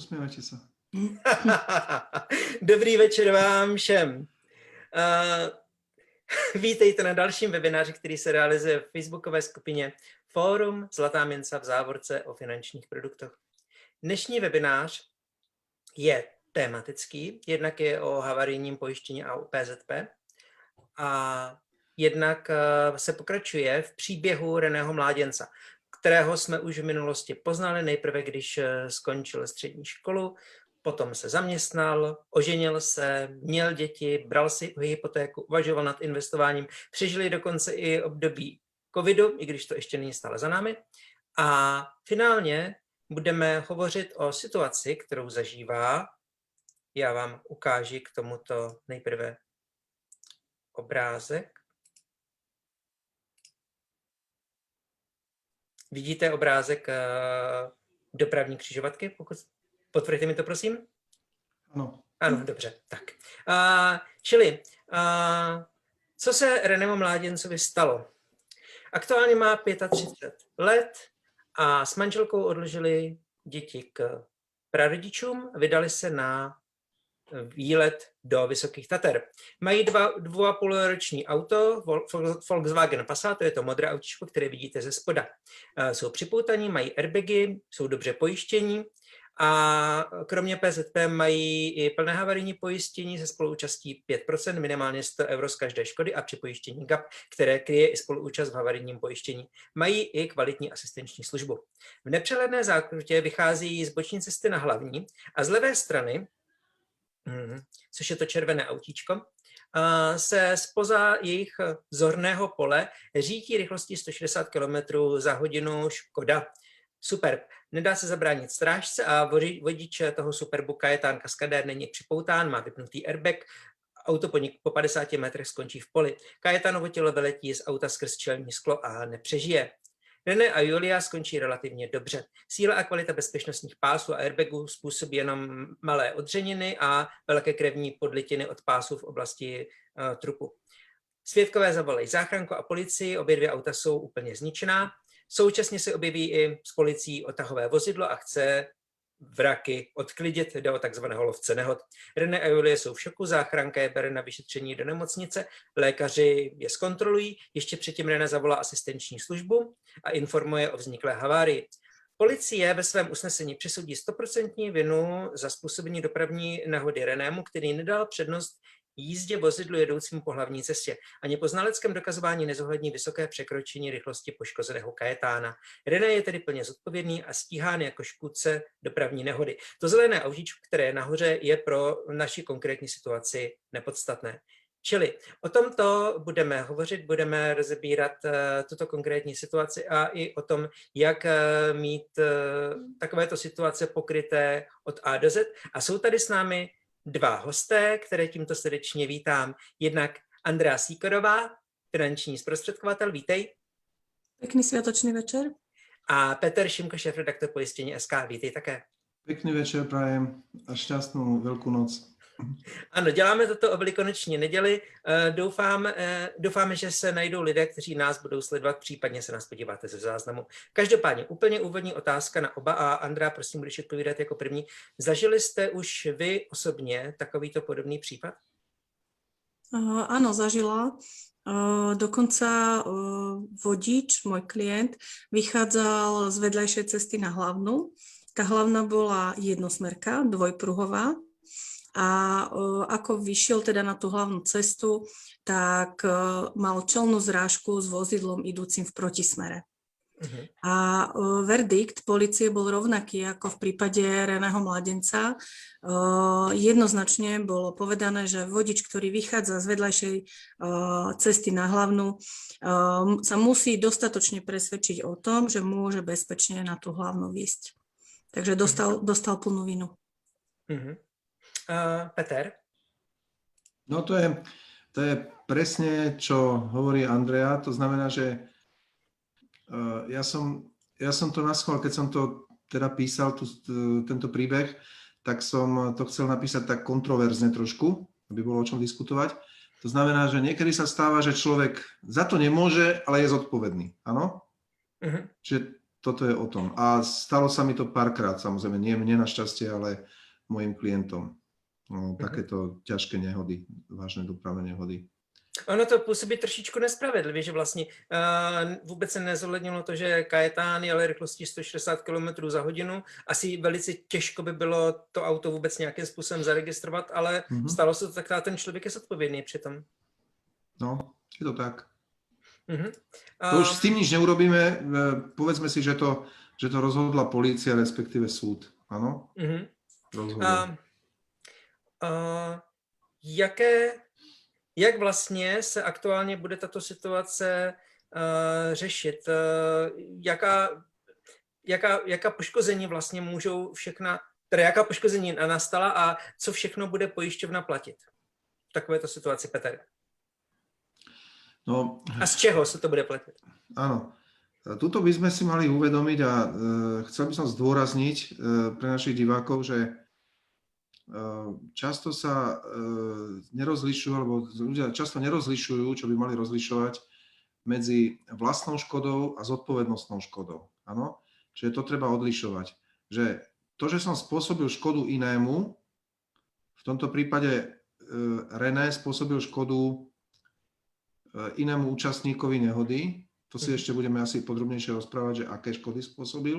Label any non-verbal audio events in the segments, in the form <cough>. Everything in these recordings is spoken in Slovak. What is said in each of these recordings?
Usmievajte sa. <laughs> Dobrý večer vám všem. Uh, <laughs> vítejte na dalším webináři, který se realizuje v facebookové skupině Fórum Zlatá minca v závorce o finančních produktech. Dnešní webinář je tematický, jednak je o havarijním pojištění a o PZP a jednak se pokračuje v příběhu Reného Mláděnca, kterého jsme už v minulosti poznali, nejprve když skončil střední školu, potom se zaměstnal, oženil se, měl děti, bral si hypotéku, uvažoval nad investováním, přežili dokonce i období covidu, i když to ještě není stále za námi. A finálně budeme hovořit o situaci, kterou zažívá. Já vám ukážu k tomuto nejprve obrázek. Vidíte obrázek uh, dopravní křižovatky? Pokud Potvrdíte mi to, prosím? Ano. Ano, dobře. Tak. Uh, čili, uh, co se Renému Mláděncovi stalo? Aktuálně má 35 let a s manželkou odložili děti k prarodičům vydali se na výlet do Vysokých Tater. Mají dva, dvou a půl roční auto, Volkswagen Passat, to je to modré autičko, které vidíte ze spoda. Jsou připoutaní, mají airbagy, jsou dobře pojištění a kromě PZP mají i plné havarijní pojistění se spoluúčastí 5%, minimálně 100 euro z každé škody a při pojištění GAP, které kryje i spoluúčast v havarijním pojištění. Mají i kvalitní asistenční službu. V nepřehledné zákrutě vychází z boční cesty na hlavní a z levé strany, což je to červené autíčko, se spoza jejich zorného pole řítí rychlostí 160 km za hodinu Škoda. Super. Nedá se zabránit strážce a vodič toho Superbu Kajetán Kaskadér není připoután, má vypnutý airbag, auto po, po 50 metrech skončí v poli. Kajetánovo tělo vyletí z auta skrz čelní sklo a nepřežije. René a Julia skončí relativně dobře. Síla a kvalita bezpečnostních pásů a airbagů způsobí jenom malé odřeniny a velké krevní podlitiny od pásů v oblasti uh, trupu. Svědkové zavolají záchranku a policii, obě dvě auta jsou úplně zničená. Současně se objeví i s policií otahové vozidlo a chce vraky odklidit, jde o takzvaného lovce nehod. René a Julie jsou v šoku, záchranka je bere na vyšetření do nemocnice, lékaři je zkontrolují, ještě předtím René zavolá asistenční službu a informuje o vzniklé havárii. Policie ve svém usnesení přisudí 100% vinu za způsobení dopravní nehody Renému, který nedal přednost jízdě vozidlu jedoucímu po hlavní cestě. Ani po znaleckém dokazování nezohlední vysoké překročení rychlosti poškozeného kajetána. René je tedy plně zodpovědný a stíhán jako škůdce dopravní nehody. To zelené autíčko, které je nahoře, je pro naši konkrétní situaci nepodstatné. Čili o tomto budeme hovořit, budeme rozebírat uh, tuto konkrétní situaci a i o tom, jak uh, mít uh, takovéto situace pokryté od A do Z. A jsou tady s námi dva hosté, které tímto srdečně vítám. Jednak Andrea Síkorová, finanční zprostředkovatel, vítej. Pěkný světočný večer. A Petr Šimko, šéf redaktor pojistení SK, vítej také. Pekný večer prajem a šťastnú veľkú noc. Ano, děláme toto o velikonoční neděli. Doufám, doufáme, že se najdou lidé, kteří nás budou sledovat, případně se nás podíváte ze záznamu. Každopádně úplně úvodní otázka na oba a Andrá, prosím, budeš odpovídat jako první. Zažili jste už vy osobně takovýto podobný případ? Uh, áno, zažila. Uh, dokonca vodič, môj klient, vychádzal z vedľajšej cesty na hlavnú. Tá hlavná bola jednosmerka, dvojpruhová, a ako vyšiel teda na tú hlavnú cestu, tak mal čelnú zrážku s vozidlom idúcim v protismere. Uh-huh. A verdikt policie bol rovnaký ako v prípade Reného mladenca. Jednoznačne bolo povedané, že vodič, ktorý vychádza z vedľajšej cesty na hlavnú, sa musí dostatočne presvedčiť o tom, že môže bezpečne na tú hlavnú výsť. Takže dostal, uh-huh. dostal plnú vinu. Uh-huh. Uh, Peter? No to je, to je presne, čo hovorí Andrea. To znamená, že uh, ja, som, ja som to naschval, keď som to teda písal, tu, tento príbeh, tak som to chcel napísať tak kontroverzne trošku, aby bolo o čom diskutovať. To znamená, že niekedy sa stáva, že človek za to nemôže, ale je zodpovedný. Áno? Uh-huh. Čiže toto je o tom. A stalo sa mi to párkrát, samozrejme, nie mne našťastie, ale mojim klientom. No, takéto ťažké nehody, vážne dopravné nehody. Ono to působí trošičku nespravedlivě, že vlastně uh, vůbec se nezohlednilo to, že Kajetán jel rychlostí 160 km za hodinu. Asi velice těžko by bylo to auto vůbec nějakým způsobem zaregistrovat, ale Mhm. mm-hmm. stalo se to tak, a ten člověk je zodpovědný přitom. No, je to tak. Mm-hmm. To už s tým nič neurobíme. e, Povedzme si, že to, že to rozhodla polícia, respektíve súd. Áno? mm-hmm. Jaké, jak vlastně se aktuálně bude tato situace uh, řešit? Uh, jaká, jaká, jaká poškození vlastně můžou všechna, teda jaká poškození nastala a co všechno bude pojišťovna platit? V takovéto situaci, Petr. No, A z čeho se to bude platit? áno. Tuto by sme si mali uvedomiť a e, chcel by som zdôrazniť e, pre našich divákov, že často sa e, nerozlišujú, alebo ľudia často nerozlišujú, čo by mali rozlišovať medzi vlastnou škodou a zodpovednostnou škodou. Áno? Čiže to treba odlišovať. Že to, že som spôsobil škodu inému, v tomto prípade e, René spôsobil škodu inému účastníkovi nehody, to si Mhm. ešte budeme asi podrobnejšie rozprávať, že aké škody spôsobil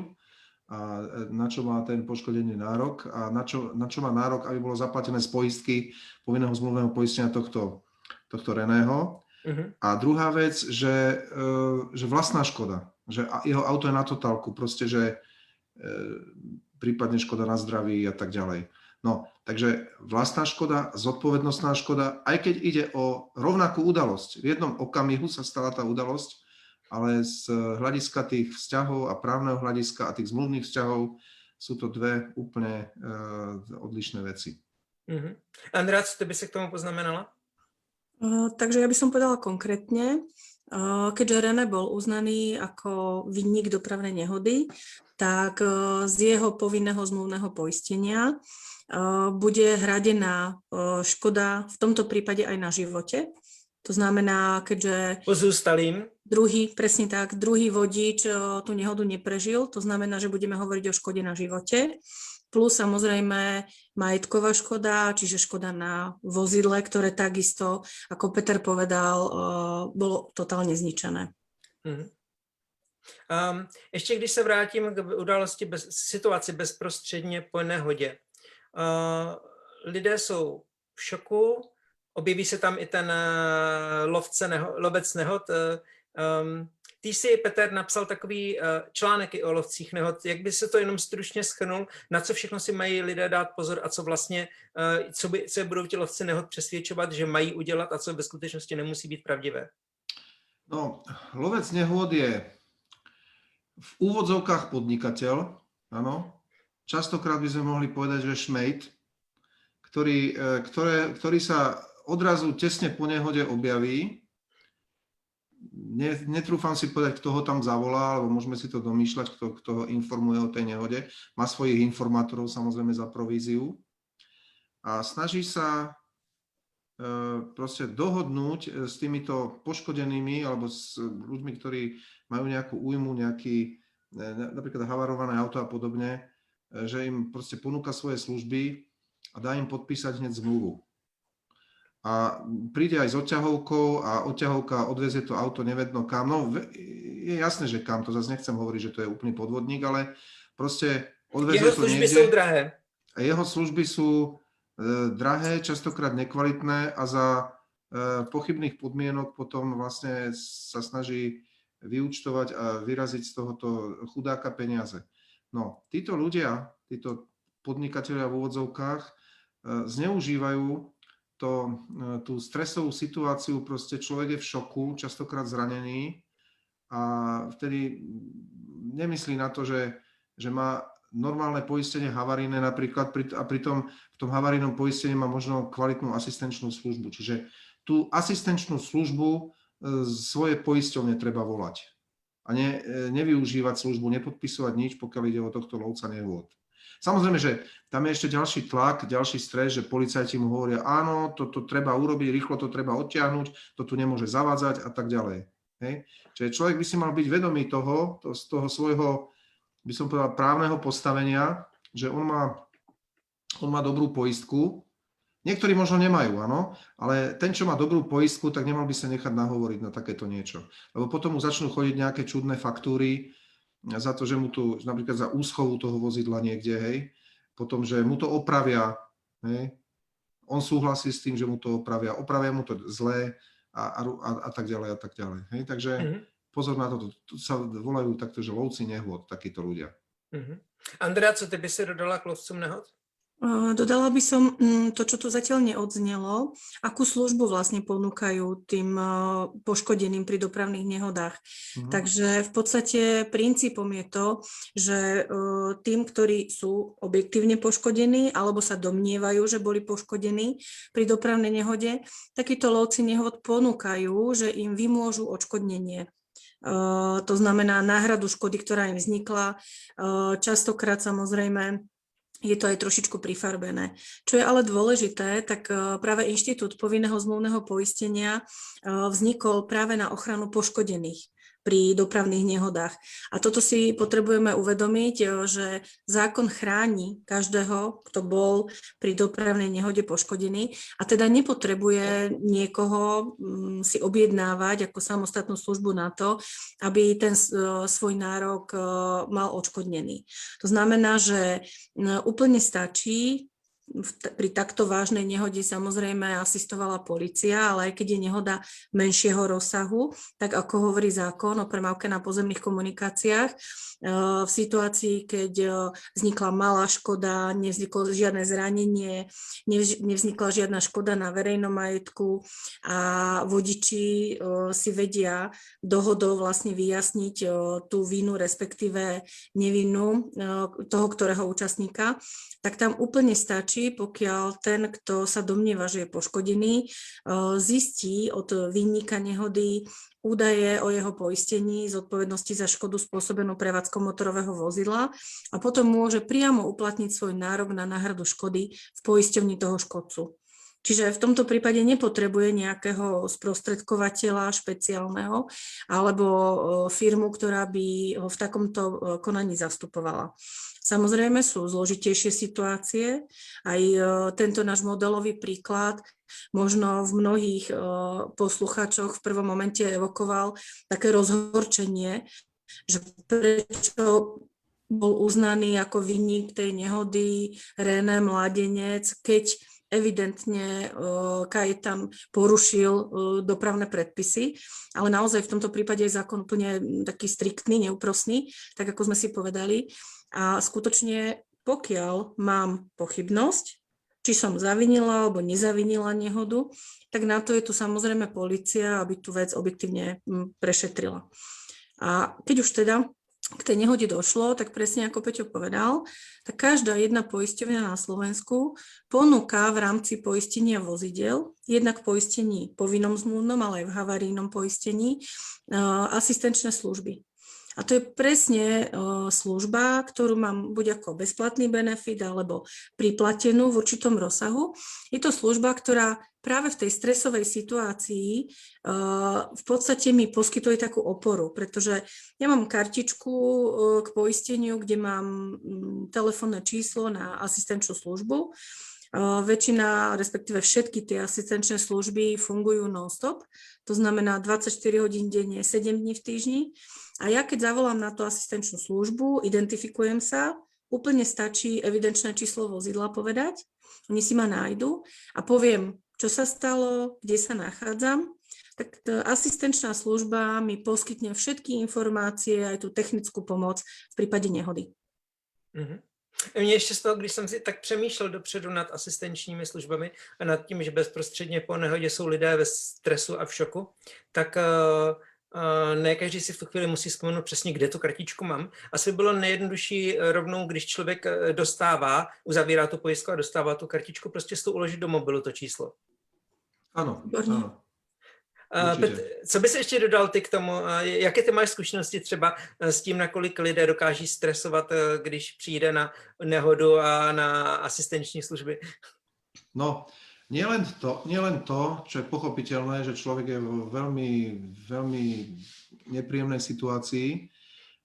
a e, na čo má ten poškodený nárok a na čo, na čo má nárok, aby bolo zaplatené z poistky povinného zmluvného poistenia tohto, tohto Reného. Mhm. A druhá vec, že, e, že vlastná škoda, že jeho auto je na totálku, proste, že e, prípadne škoda na zdraví a tak ďalej. No, takže vlastná škoda, zodpovednostná škoda, aj keď ide o rovnakú udalosť. V jednom okamihu sa stala tá udalosť, ale z hľadiska tých vzťahov a právneho hľadiska a tých zmluvných vzťahov sú to dve úplne e, odlišné veci. Mhm. Andrea, co ty by si k tomu poznamenala? Uh, takže ja by som povedala konkrétne, uh, keďže René bol uznaný ako vinník dopravnej nehody, tak uh, z jeho povinného zmluvného poistenia uh, bude hradená uh, škoda v tomto prípade aj na živote. To znamená, keďže Pozůstalým. druhý, presne tak, druhý vodič uh, tú nehodu neprežil, to znamená, že budeme hovoriť o škode na živote, plus samozrejme majetková škoda, čiže škoda na vozidle, ktoré takisto, ako Peter povedal, uh, bolo totálne zničené. Mhm. Um, ještě když se vrátím k události bez, situaci bezprostředně po nehodě. Uh, lidé jsou v šoku, objeví se tam i ten uh, lovce neho, lovec nehod. Uh, um, ty jsi, Peter, napsal takový uh, článek i o lovcích nehod. Jak by se to jenom stručně schrnul, na co všechno si mají lidé dát pozor a co vlastně, co, by, co budou ti lovci nehod přesvědčovat, že mají udělat a co ve skutečnosti nemusí být pravdivé? No, lovec nehôd je v úvodzovkách podnikateľ, áno. Častokrát by sme mohli povedať, že šmejt, ktorý, ktoré, ktorý sa odrazu tesne po nehode objaví. Ne, netrúfam si povedať, kto ho tam zavolá, alebo môžeme si to domýšľať, kto, kto ho informuje o tej nehode. Má svojich informátorov samozrejme za províziu a snaží sa e, proste dohodnúť e, s týmito poškodenými alebo s ľuďmi, ktorí majú nejakú újmu, nejaký, e, na- napríklad havarované auto a podobne, že im proste ponúka svoje služby a dá im podpísať hneď zmluvu. A príde aj s odťahovkou a odťahovka odvezie to auto nevedno kam. No je jasné, že kam, to zase nechcem hovoriť, že to je úplný podvodník, ale proste odvezie Jeho to služby niekde. jsou drahé. A jeho služby sú e, drahé, častokrát nekvalitné a za e, pochybných podmienok potom vlastne sa snaží vyúčtovať a vyraziť z tohoto chudáka peniaze. No, títo ľudia, títo podnikatelia v úvodzovkách e, zneužívajú to, e, tú stresovú situáciu, proste človek je v šoku, častokrát zranený a vtedy nemyslí na to, že, že má normálne poistenie havarijné napríklad a pritom v tom havarijnom poistení má možno kvalitnú asistenčnú službu. Čiže tú asistenčnú službu e, z svojej poisťovne treba volať a ne, e, nevyužívať službu, nepodpisovať nič, pokiaľ ide o tohto lovca nehôd. Samozrejme, že tam je ešte ďalší tlak, ďalší stres, že policajti mu hovoria, áno, toto treba urobiť, rýchlo to treba odtiahnuť, to tu nemôže zavádzať a tak ďalej. Hej? Čiže človek by si mal byť vedomý toho, to, z toho svojho by som povedal, právneho postavenia, že on má, on má dobrú poistku. Niektorí možno nemajú, áno, ale ten, čo má dobrú poistku, tak nemal by sa nechať nahovoriť na takéto niečo. Lebo potom mu začnú chodiť nejaké čudné faktúry za to, že mu tu, napríklad za úschovu toho vozidla niekde, hej, potom, že mu to opravia, hej, on súhlasí s tým, že mu to opravia, opravia mu to zlé a, a, a, tak ďalej a tak ďalej. Hej, takže Mhm. pozor na to, tu sa volajú takto, že lovci nehôd, takíto ľudia. Mhm. Andrea, co ty by si dodala k lovcům nehod? Dodala by som mm, to, čo tu zatiaľ neodznelo, akú službu vlastne ponúkajú tým uh, poškodeným pri dopravných nehodách. Mhm. Takže v podstate princípom je to, že uh, tým, ktorí sú objektívne poškodení alebo sa domnievajú, že boli poškodení pri dopravnej nehode, takíto lovci nehod ponúkajú, že im vymôžu odškodnenie. Uh, to znamená náhradu škody, ktorá im vznikla. Častokrát samozrejme je to aj trošičku prifarbené. Čo je ale dôležité, tak eh, práve Inštitút povinného zmluvného poistenia eh, vznikol práve na ochranu poškodených pri dopravných nehodách. A toto si potrebujeme uvedomiť, eh, že zákon chráni každého, kto bol pri dopravnej nehode poškodený a teda nepotrebuje niekoho mm, si objednávať ako samostatnú službu na to, aby ten s- svoj nárok mal odškodnený. To znamená, že No, úplne stačí, pri takto vážnej nehode samozrejme asistovala policia, ale aj keď je nehoda menšieho rozsahu, tak ako hovorí zákon o premávke na pozemných komunikáciách, eh, v situácii, keď eh, vznikla malá škoda, nevzniklo žiadne zranenie, nevz- nevznikla žiadna škoda na verejnom majetku a vodiči eh, si vedia dohodou vlastne vyjasniť tú vinu, respektíve nevinu toho, ktorého účastníka, tak tam úplne stačí, pokiaľ ten, kto sa domnieva, že je poškodený, eh, zistí od vinníka nehody údaje o jeho poistení, zodpovednosti za škodu spôsobenú prevádzkou motorového vozidla a potom môže priamo uplatniť svoj nárok na náhradu škody v poisťovni toho škodcu. Čiže v tomto prípade nepotrebuje nejakého sprostredkovateľa špeciálneho alebo eh, firmu, ktorá by ho v takomto eh, konaní zastupovala. Samozrejme sú zložitejšie situácie. Aj eh, tento náš modelový príklad možno v mnohých poslucháčoch v prvom momente evokoval také rozhorčenie, že prečo bol uznaný ako vinník tej nehody René Mladenec, keď evidentne uh, Kajetan porušil dopravné predpisy, ale naozaj v tomto prípade je zákon úplne taký striktný, neúprosný, tak ako sme si povedali. A skutočne, pokiaľ mám pochybnosť, či som zavinila alebo nezavinila nehodu, tak na to je tu samozrejme policia, aby tú vec objektívne prešetrila. A keď už teda k tej nehode došlo, tak presne ako Peťo povedal, tak každá jedna poisťovňa na Slovensku ponúka v rámci poistenia vozidel, jednak poistení povinnom zmluvnom, ale aj v havarijnom poistení, uh, asistenčné služby. A to je presne uh, služba, ktorú mám buď ako bezplatný benefit alebo priplatenú v určitom rozsahu. Je to služba, ktorá práve v tej stresovej situácii uh, v podstate mi poskytuje takú oporu, pretože ja mám kartičku uh, k poisteniu, kde mám mm, telefónne číslo na asistenčnú službu. Väčšina, respektíve všetky tie asistenčné služby fungujú non-stop, to znamená 24 hodín denne, 7 dní v týždni. A ja keď zavolám na tú asistenčnú službu, identifikujem sa, úplne stačí evidenčné číslo vozidla povedať, oni si ma nájdu a poviem, čo sa stalo, kde sa nachádzam, tak tá asistenčná služba mi poskytne všetky informácie, aj tú technickú pomoc v prípade nehody. Mhm. Mě ještě z toho, když jsem si tak přemýšlel dopředu nad asistenčními službami a nad tím, že bezprostředně po nehodě jsou lidé ve stresu a v šoku, tak uh, uh, ne každý si v tu chvíli musí vzpomenout přesně, kde tu kartičku mám. Asi bylo nejjednodušší eh, rovnou, když člověk dostává, uzavírá tu pojistku a dostává tu kartičku, prostě si to uložit do mobilu, to číslo. Áno, Výborne. Uh, Určitě. Co bys ještě dodal ty k tomu? Uh, jaké ty máš zkušenosti třeba eh, s tím, nakolik lidé dokáží stresovat, eh, když přijde na nehodu a na asistenční služby? No, nielen to, nielen to, čo je pochopiteľné, že človek je vo veľmi, veľmi nepríjemnej situácii,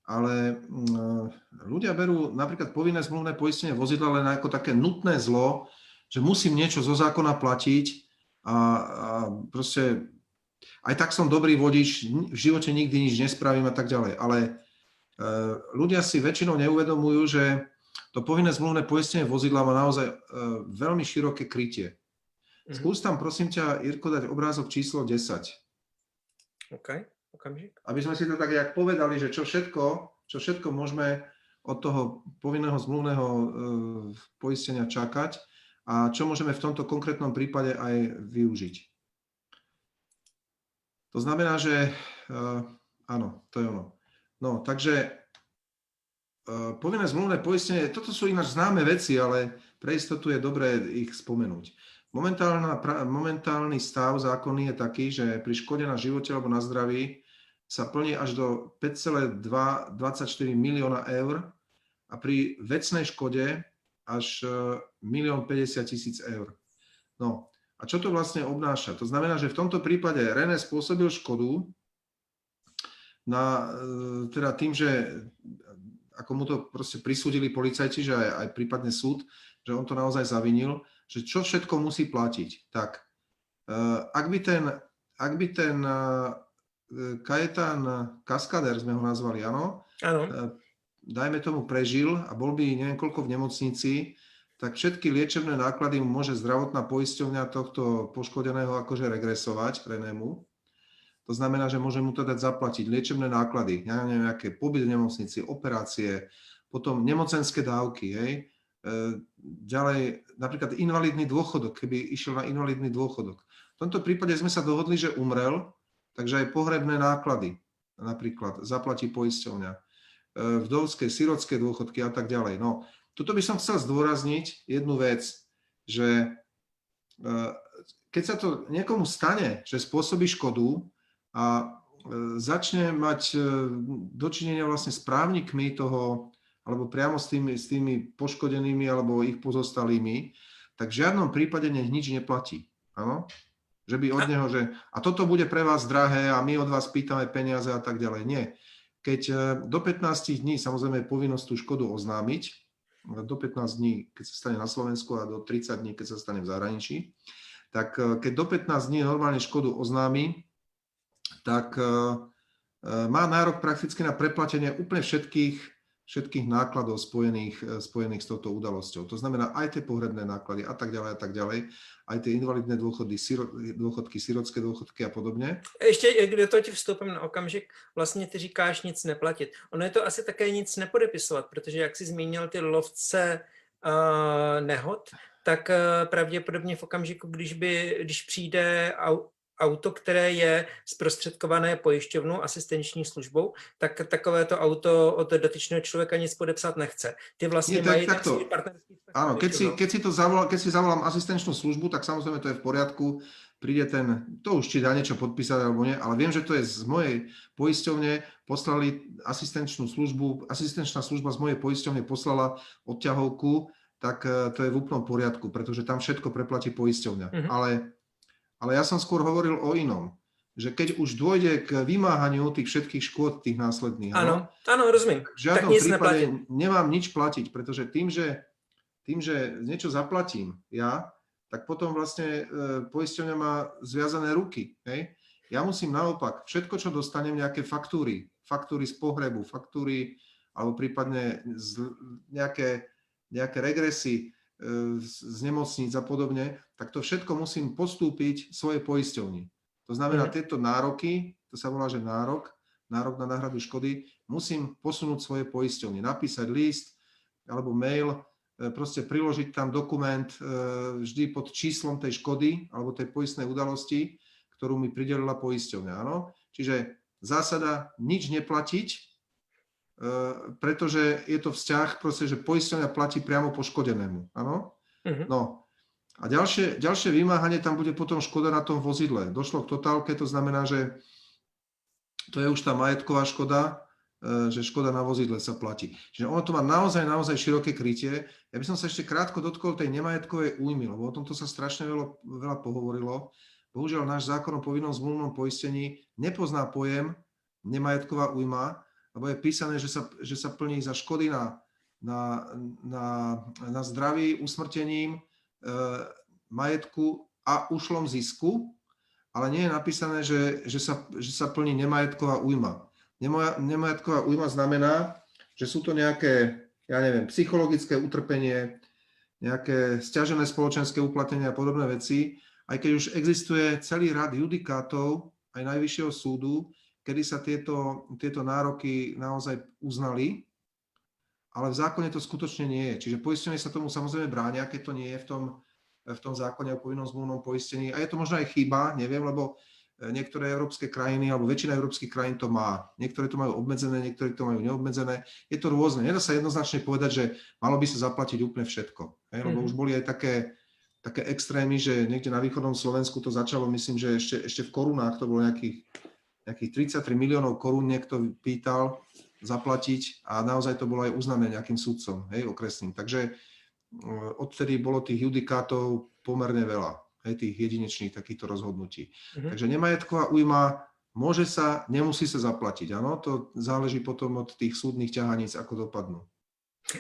ale mm, ľudia berú napríklad povinné zmluvné poistenie vozidla len ako také nutné zlo, že musím niečo zo zákona platiť a, a proste aj tak som dobrý vodič, v živote nikdy nič nespravím a tak ďalej. Ale e, ľudia si väčšinou neuvedomujú, že to povinné zmluvné poistenie vozidla má naozaj e, veľmi široké krytie. Mhm. Skús tam prosím ťa, Irko, dať obrázok číslo 10. OK, okamžik. aby sme si to tak jak povedali, že čo všetko, čo všetko môžeme od toho povinného zmluvného e, poistenia čakať a čo môžeme v tomto konkrétnom prípade aj využiť. To znamená, že e, áno, to je ono. No, takže e, povinné zmluvné poistenie, toto sú ináč známe veci, ale pre istotu je dobré ich spomenúť. Pra- momentálny stav zákonný je taký, že pri škode na živote alebo na zdraví sa plní až do 5,224 milióna eur a pri vecnej škode až 1 050 tisíc eur. No a čo to vlastne obnáša? To znamená, že v tomto prípade René spôsobil škodu na, e, teda tým, že ako mu to proste prisúdili policajti, že aj, aj prípadne súd, že on to naozaj zavinil, že čo všetko musí platiť. Tak, eh, ak by ten, ak by ten eh, Kajetán Kaskader, sme ho nazvali, áno, eh, dajme tomu prežil a bol by neviem koľko v nemocnici, tak všetky liečebné náklady môže zdravotná poisťovňa tohto poškodeného akože regresovať Renému. To znamená, že môže mu to dať zaplatiť liečebné náklady, ja neviem, aké pobyt v nemocnici, operácie, potom nemocenské dávky, hej. E, ďalej napríklad invalidný dôchodok, keby išiel na invalidný dôchodok. V tomto prípade sme sa dohodli, že umrel, takže aj pohrebné náklady napríklad zaplatí poisťovňa. E, Vdovské, sirotské dôchodky a tak ďalej. No, tuto by som chcel zdôrazniť jednu vec, že e, keď sa to niekomu stane, že spôsobí škodu a e, začne mať e, dočinenia vlastne s právnikmi toho, alebo priamo s tými, s tými poškodenými alebo ich pozostalými, tak v žiadnom prípade nech nič neplatí. Áno? Že by od neho, že a toto bude pre vás drahé a my od vás pýtame peniaze a tak ďalej. Nie. Keď do 15 dní samozrejme je povinnosť tú škodu oznámiť, do 15 dní, keď sa stane na Slovensku a do 30 dní, keď sa stane v zahraničí, tak e, keď do 15 dní normálne škodu oznámi, tak e, e, má nárok prakticky na preplatenie úplne všetkých, všetkých nákladov spojených, e, spojených s touto udalosťou. To znamená aj tie pohrebné náklady a tak ďalej a tak ďalej, aj tie invalidné dôchody, siro, dôchodky, sirotské dôchodky a podobne. ještě, eh, kde to ti vstoupím na okamžik, vlastně ty říkáš nic neplatit. Ono je to asi také nic nepodepisovat, protože jak jsi zmínil ty lovce uh, nehod, tak pravděpodobně v okamžiku, když, by, když přijde auto, které je zprostředkované pojišťovnou, asistenční službou, tak takovéto auto od dotyčného člověka nic podepsat nechce. Ty vlastně Nie, mají takto. partnerský Áno, keď si, keď, si to zavolal, keď si zavolám asistenčnú službu, tak samozrejme to je v poriadku, príde ten, to už či dá niečo podpísať alebo nie, ale viem, že to je z mojej poisťovne, poslali asistenčnú službu, asistenčná služba z mojej poisťovne poslala odťahovku, tak eh, to je v úplnom poriadku, pretože tam všetko preplatí poisťovňa. Mhm. Ale, ale ja som skôr hovoril o inom, že keď už dôjde k vymáhaniu tých všetkých škôd, tých následných, Ano, ano, rozumím. v žiadnom nic prípade nemám nič platiť, pretože tým, že, tým, že niečo zaplatím ja, tak potom vlastne e, poisťovňa má zviazané ruky. Hej? Ja musím naopak všetko, čo dostanem, nejaké faktúry, faktúry z pohrebu, faktúry alebo prípadne z, nejaké, nejaké regresy z, z nemocníc a podobne, tak to všetko musím postúpiť svojej poisťovni. To znamená, Mhm. tieto nároky, to sa volá, že nárok, nárok na náhradu škody, musím posunúť svoje poisťovne, napísať list alebo mail, e, proste priložiť tam dokument e, vždy pod číslom tej škody alebo tej poistnej udalosti, ktorú mi pridelila poisťovňa. Áno? Čiže zásada nič neplatiť, e, pretože je to vzťah, proste, že poisťovňa platí priamo poškodenému. Áno? Mhm. No a ďalšie, ďalšie vymáhanie, tam bude potom škoda na tom vozidle. Došlo k totálke, to znamená, že to je už tá majetková škoda, e, že škoda na vozidle sa platí. Čiže ono to má naozaj, naozaj široké krytie. Ja by som sa ešte krátko dotkol tej nemajetkovej újmy, lebo o tomto sa strašne veľa, veľa pohovorilo. Bohužiaľ, náš zákon o povinnom zmluvnom poistení nepozná pojem nemajetková újma, lebo je písané, že sa, že sa plní za škody na, na, na, na zdraví usmrtením, e, majetku a ušlom zisku, ale nie je napísané, že, že, sa, že sa plní nemajetková újma. Nemaja- Nemajetková újma znamená, že sú to nejaké, ja neviem, psychologické utrpenie, nejaké stiažené spoločenské uplatnenie a podobné veci, aj keď už existuje celý rad judikátov aj Najvyššieho súdu, kedy sa tieto, tieto nároky naozaj uznali, ale v zákone to skutočne nie je. Čiže poistenie sa tomu samozrejme bránia, keď to nie je v tom, v tom zákone o povinnom zmluvnom poistení. A je to možno aj chyba, neviem, lebo e, niektoré európske krajiny, alebo väčšina európskych krajín to má. Niektoré to majú obmedzené, niektoré to majú neobmedzené. Je to rôzne. Nedá sa jednoznačne povedať, že malo by sa zaplatiť úplne všetko. Hej? Lebo Mhm. už boli aj také, také extrémy, že niekde na východnom Slovensku to začalo, myslím, že ešte, ešte v korunách to bolo nejakých, nejakých 33 miliónov korún niekto pýtal zaplatiť a naozaj to bolo aj uznané nejakým sudcom, hej, okresným. Takže e, odtedy bolo tých judikátov pomerne veľa, hej, tých jedinečných takýchto rozhodnutí. Mhm. Takže nemajetková újma môže sa, nemusí sa zaplatiť, áno, to záleží potom od tých súdnych ťahaníc, ako dopadnú.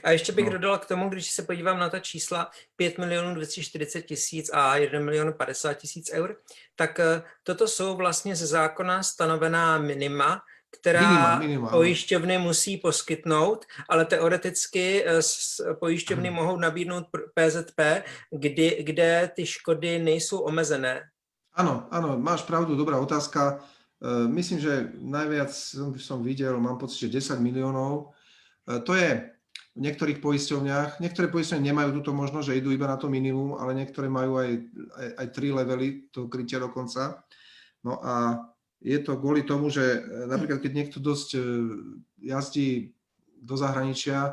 A ještě bych No. dodala k tomu, když se podívám na ta čísla 5 milionů 240 tisíc a 1 milion 50 tisíc eur, tak eh, toto jsou vlastně ze zákona stanovená minima, která Minima, minima, ano. pojišťovny musí poskytnout, ale teoreticky eh, pojišťovny Ano. mohou nabídnout PZP, kdy, kde ty škody nejsou omezené. Áno, áno, máš pravdu, dobrá otázka. E, Myslím, že najviac som, videl, mám pocit, že 10 miliónov. To je v niektorých poisťovniach. Niektoré poisťovne nemajú túto možnosť, že idú iba na to minimum, ale niektoré majú aj, aj, aj tri levely toho krytia dokonca. No a je to kvôli tomu, že e, napríklad keď niekto dosť e, jazdí do zahraničia e,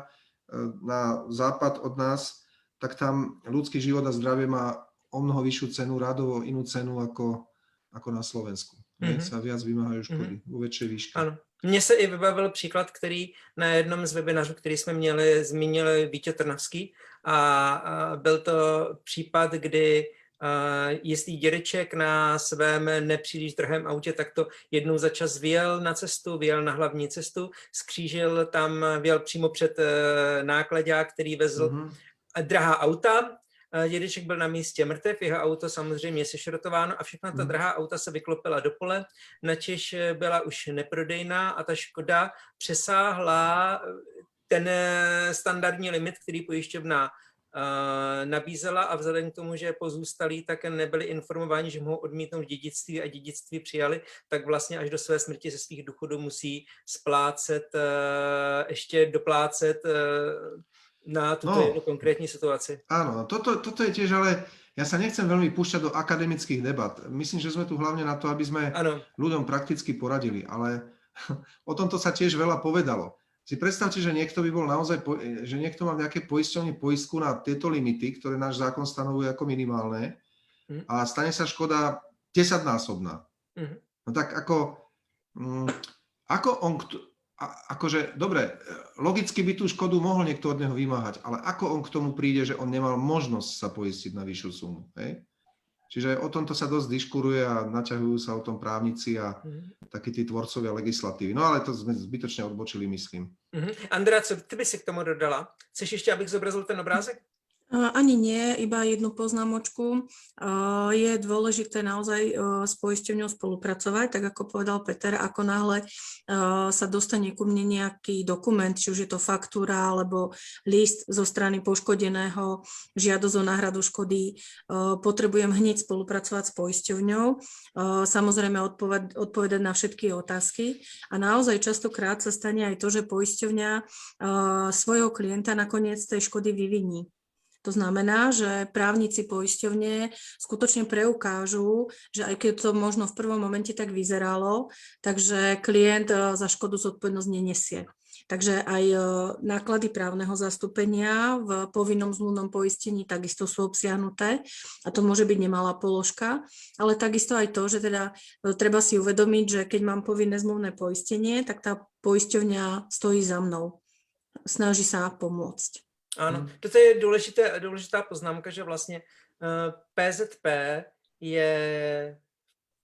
na západ od nás, tak tam ľudský život a zdravie má o mnoho vyššiu cenu, rádovo inú cenu ako, ako na Slovensku. Mm-hmm. Mhm. Sa viac vymáhajú škody vo väčšej výške. Ano. Mně se i vybavil příklad, který na jednom z webinařů, který jsme měli, zmínil Vítě Trnavský a, a byl to případ, kdy a, jistý dědeček na svém nepříliš drahém autě takto jednou za čas vyjel na cestu, vyjel na hlavní cestu, skřížil tam, vyjel přímo před eh, nákladák, který vezl Mhm. a drahá auta. A Dědeček byl na místě mrtev, jeho auto samozřejmě sešrotováno a všechna ta Mhm. drahá auta se vyklopila do pole, načež eh, byla už neprodejná a ta škoda přesáhla eh, ten eh, standardní limit, který pojišťovna eh, nabízela a vzhledem k tomu, že pozůstalí tak nebyli informováni, že mohou odmítnout dědictví a dědictví přijali, tak vlastně až do své smrti ze svých důchodů musí splácet, eh, ještě doplácet eh, na tuto No. jednu konkrétní situaci. Áno, toto, toto je tiež, ale ja sa nechcem veľmi púšťať do akademických debat. Myslím, že sme tu hlavne na to, aby sme Ano, ľuďom prakticky poradili, ale <laughs> o tomto sa tiež veľa povedalo. Si predstavte, že niekto by bol naozaj, že niekto má v nejakej poisťovni poistku na tieto limity, ktoré náš zákon stanovuje ako minimálne Mhm. a stane sa škoda 10-násobná. Mhm. No tak ako, mm, ako on, a, akože, dobre, e, logicky by tú škodu mohol niekto od neho vymáhať, ale ako on k tomu príde, že on nemal možnosť sa poistiť na vyššiu sumu, hej? Čiže o tomto sa dosť diškuruje a naťahujú sa o tom právnici a Mhm. takí tí tvorcovia legislatívy. No ale to sme zbytočne odbočili, myslím. Mhm. Andrea, co ty by si k tomu dodala? Chceš ještě, abych zobrazil ten obrázek? Ani nie, iba jednu poznámočku. Je dôležité naozaj e, s poisťovňou spolupracovať, tak ako povedal Peter, ako náhle e, sa dostane ku mne nejaký dokument, či už je to faktúra alebo list zo strany poškodeného, žiadosť o náhradu škody, e, potrebujem hneď spolupracovať s poisťovňou, samozrejme odpoved- odpovedať na všetky otázky a naozaj častokrát sa stane aj to, že poisťovňa svojho klienta nakoniec tej škody vyviní. To znamená, že právnici poisťovne skutočne preukážu, že aj keď to možno v prvom momente tak vyzeralo, takže klient eh, za škodu zodpovednosť nenesie. Takže aj eh, náklady právneho zastúpenia v povinnom zmluvnom poistení takisto sú obsiahnuté a to môže byť nemalá položka, ale takisto aj to, že teda eh, treba si uvedomiť, že keď mám povinné zmluvné poistenie, tak tá poisťovňa stojí za mnou. Snaží sa pomôcť. Ano, Mhm. toto je důležité, důležitá poznámka, že vlastně eh, PZP je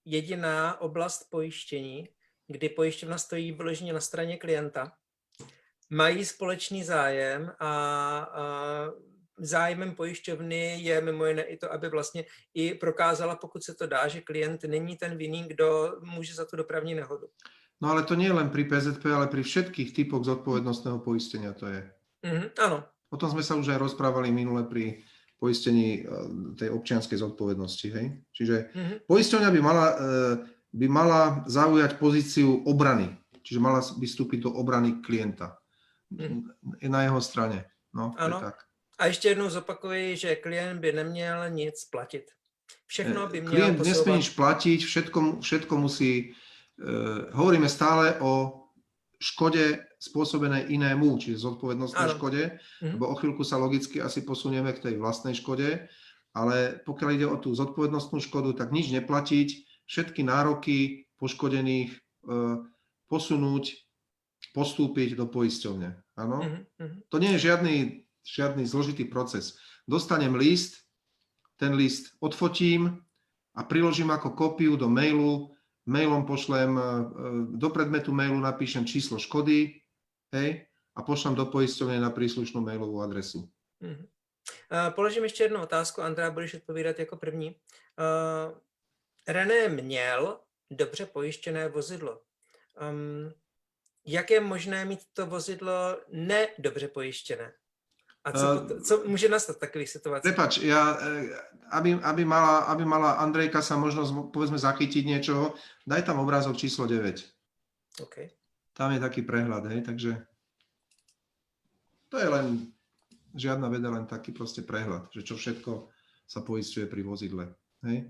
jediná oblast pojištění, kdy pojišťovna stojí vyloženě na straně klienta, mají společný zájem a, a zájmem pojišťovny je mimo jiné i to, aby vlastně i prokázala, pokud se to dá, že klient není ten vinný, kdo může za tu dopravní nehodu. No ale to nie je len pri PZP, ale pri všetkých typoch zodpovednostného poistenia to je. Mhm, ano, O tom sme sa už aj rozprávali minule pri poistení eh, tej občianskej zodpovednosti. Hej? Čiže mhm, poisťovňa by mala, eh, by mala zaujať pozíciu obrany. Čiže mala by vstúpiť do obrany klienta. Mhm. Je na jeho strane. No, to je Ano. tak. A ještě jednou zopakuji, že klient by neměl nic platit. Všechno by měl Eh, Klient nesmie posouvat. nič platiť, všetko, všetko musí... Uh, hovoríme stále o škode spôsobenej inému, čiže zodpovednostnej Áno. škode, Mhm. lebo o chvíľku sa logicky asi posunieme k tej vlastnej škode, ale pokiaľ ide o tú zodpovednostnú škodu, tak nič neplatiť, všetky nároky poškodených uh, posunúť, postúpiť do poisťovne. Áno? Mhm, mhm. To nie je žiadny, žiadny zložitý proces. Dostanem list, ten list odfotím a priložím ako kópiu do mailu, mailom pošlem, e, e, do predmetu mailu napíšem číslo škody, hej, a pošlem do poisťovne na príslušnú mailovú adresu. Mhm. Eh, Položím ještě jednu otázku, Andrea, budeš odpovídat jako první. Eh, René měl dobře pojištěné vozidlo. Um, jak je možné mít to vozidlo nedobře pojištěné? A co, Eh, pot- co může nastat v takových situacích? Prepač, ja, e, aby, aby, mala, aby mala Andrejka sa možnosť, povedzme, zachytiť niečoho, daj tam obrázok číslo 9. Okay. Tam je taký prehľad, hej, takže to je len žiadna veda, len taký proste prehľad, že čo všetko sa poistuje pri vozidle, hej.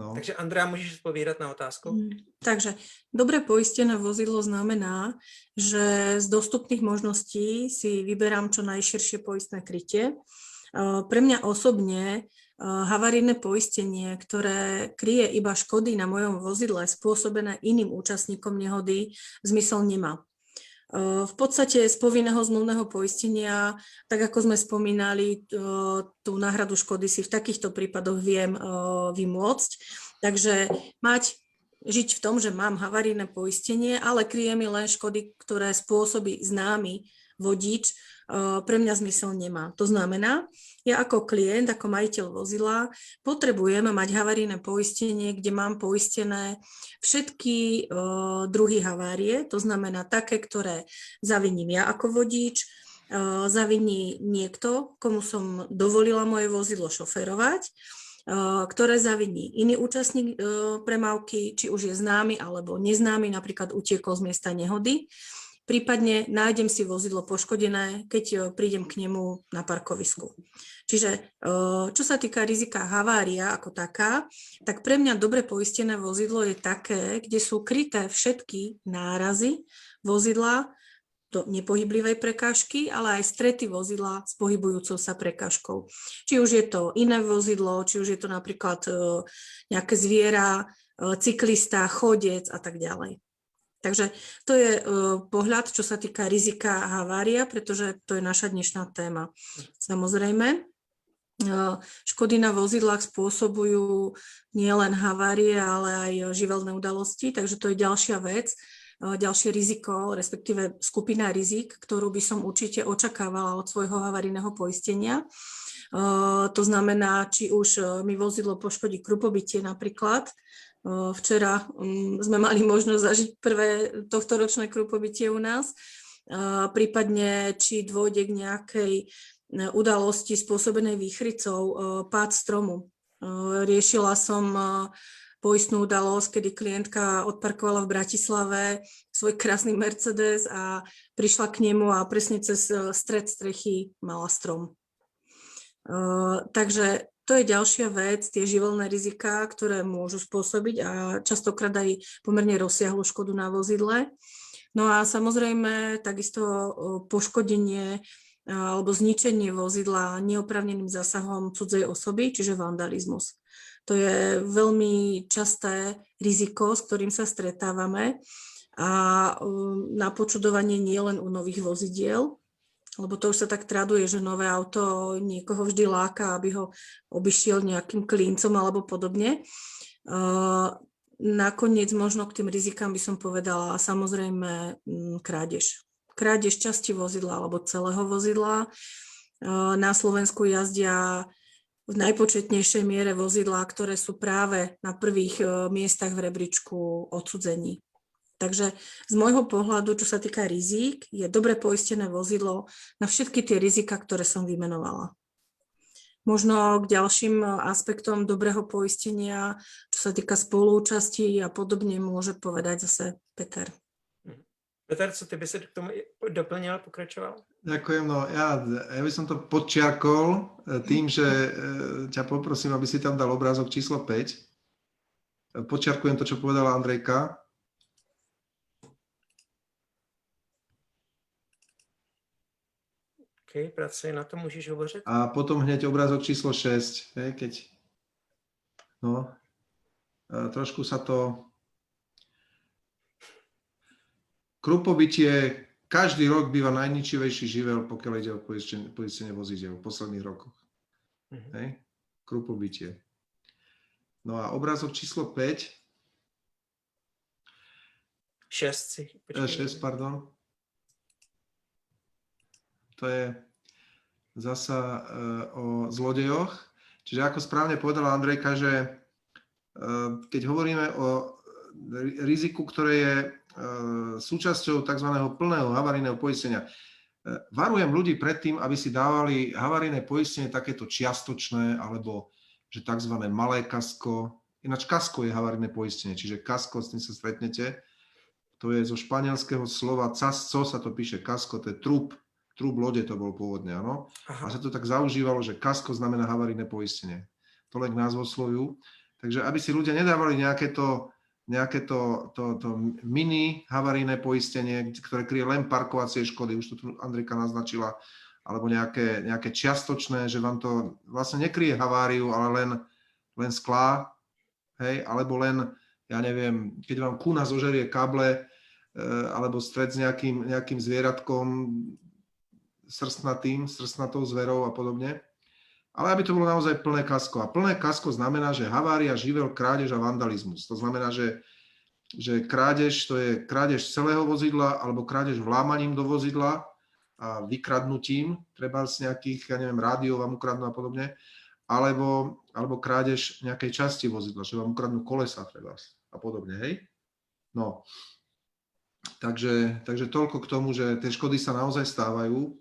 No. Takže Andrea, můžeš odpovídat na otázku? Mm, Takže dobre poistené vozidlo znamená, že z dostupných možností si vyberám čo najširšie poistné krytie. Eh, Pre mňa osobne havarijné poistenie, ktoré kryje iba škody na mojom vozidle spôsobené iným účastníkom nehody, zmysel nemá. Eh, V podstate z povinného zmluvného poistenia, tak ako sme spomínali, eh, tú náhradu škody si v takýchto prípadoch viem eh, vymôcť. Takže mať žiť v tom, že mám havarijné poistenie, ale kryje mi len škody, ktoré spôsobí známy vodič, pre mňa zmysel nemá. To znamená, ja ako klient, ako majiteľ vozidla potrebujem mať havarijné poistenie, kde mám poistené všetky eh, druhy havárie, to znamená také, ktoré zaviním ja ako vodič, eh, zaviní niekto, komu som dovolila moje vozidlo šoferovať, ktoré zaviní iný účastník premávky, či už je známy alebo neznámy, napríklad utiekol z miesta nehody. Prípadne nájdem si vozidlo poškodené, keď eh, prídem k nemu na parkovisku. Čiže eh, čo sa týka rizika havária ako taká, tak pre mňa dobre poistené vozidlo je také, kde sú kryté všetky nárazy vozidla do nepohyblivej prekážky, ale aj strety vozidla s pohybujúcou sa prekážkou. Či už je to iné vozidlo, či už je to napríklad eh, nejaké zviera, cyklista, chodec a tak ďalej. Takže to je eh, pohľad, čo sa týka rizika havária, pretože to je naša dnešná téma. Samozrejme, eh, škody na vozidlách spôsobujú nielen havárie, ale aj živelné udalosti, takže to je ďalšia vec, eh, ďalšie riziko, respektíve skupina rizik, ktorú by som určite očakávala od svojho havarijného poistenia. To znamená, či už mi vozidlo poškodí krupobytie napríklad, Včera mm, sme mali možnosť zažiť prvé tohto ročné krupobytie u nás. Prípadne, či dôjde k nejakej eh, udalosti spôsobenej výchrycou, eh, pád stromu. Riešila som poistnú udalosť, kedy klientka odparkovala v Bratislave svoj krásny Mercedes a prišla k nemu a presne cez eh, stred strechy mala strom. Takže to je ďalšia vec, tie živelné riziká, ktoré môžu spôsobiť a častokrát aj pomerne rozsiahlu škodu na vozidle. No a samozrejme takisto poškodenie alebo zničenie vozidla neoprávneným zásahom cudzej osoby, čiže vandalizmus. To je veľmi časté riziko, s ktorým sa stretávame a na počudovanie nielen u nových vozidiel, lebo to už sa tak traduje, že nové auto niekoho vždy láka, aby ho obišiel nejakým klíncom alebo podobne. Nakoniec možno k tým rizikám by som povedala samozrejme mm, krádež. Krádež časti vozidla alebo celého vozidla. Na Slovensku jazdia v najpočetnejšej miere vozidlá, ktoré sú práve na prvých miestach v rebríčku odsudzení. Takže z môjho pohľadu, čo sa týka rizík, je dobre poistené vozidlo na všetky tie rizika, ktoré som vymenovala. Možno k ďalším aspektom dobrého poistenia, čo sa týka spolúčasti a podobne, môže povedať zase Peter. Peter, co ty by si k tomu doplnil, pokračoval? Ďakujem, no ja, ja by som to podčiarkol e, tým, že e, ťa poprosím, aby si tam dal obrázok číslo 5. E, Podčiarkujem to, čo povedala Andrejka. OK, pracuji na to, můžeš hovořit? A potom hneď obrázok číslo 6, hej, keď no, trošku sa to krupobytie každý rok býva najničivejší živel, pokiaľ ide o poistenie, vozidel v posledných rokoch. Mhm. Hej? Krupobytie. No a obrázok číslo 5, Šest si. e, počkej. 6, pardon. To je zasa e, o zlodejoch. Čiže ako správne povedala Andrejka, že e, keď hovoríme o ri- riziku, ktoré je e, súčasťou tzv. plného havarijného poistenia, varujem ľudí pred tým, aby si dávali havarijné poistenie takéto čiastočné alebo že tzv. malé kasko. Ináč kasko je havarijné poistenie, čiže kasko, s tým sa stretnete. To je zo španielského slova casco, sa to píše kasko, to je trup, trup lode to bol pôvodne, áno. A sa to tak zaužívalo, že kasko znamená havarijné poistenie. To len k názvosloviu. Takže aby si ľudia nedávali nejaké to, nejaké to, to, to mini havarijné poistenie, ktoré kryje len parkovacie škody, už to tu Andrika naznačila, alebo nejaké, nejaké čiastočné, že vám to vlastne nekryje haváriu, ale len, len sklá, hej, alebo len, ja neviem, keď vám kúna zožerie káble, e, alebo stred s nejakým, nejakým zvieratkom, srstnatým, srstnatou zverou a podobne. Ale aby to bolo naozaj plné kasko. A plné kasko znamená, že havária, živel, krádež a vandalizmus. To znamená, že, že krádež to je krádež celého vozidla alebo krádež vlámaním do vozidla a vykradnutím, treba z nejakých, ja neviem, rádiov vám ukradnú a podobne, alebo, alebo krádež nejakej časti vozidla, že vám ukradnú kolesa treba a podobne, hej? No, takže, takže toľko k tomu, že tie škody sa naozaj stávajú.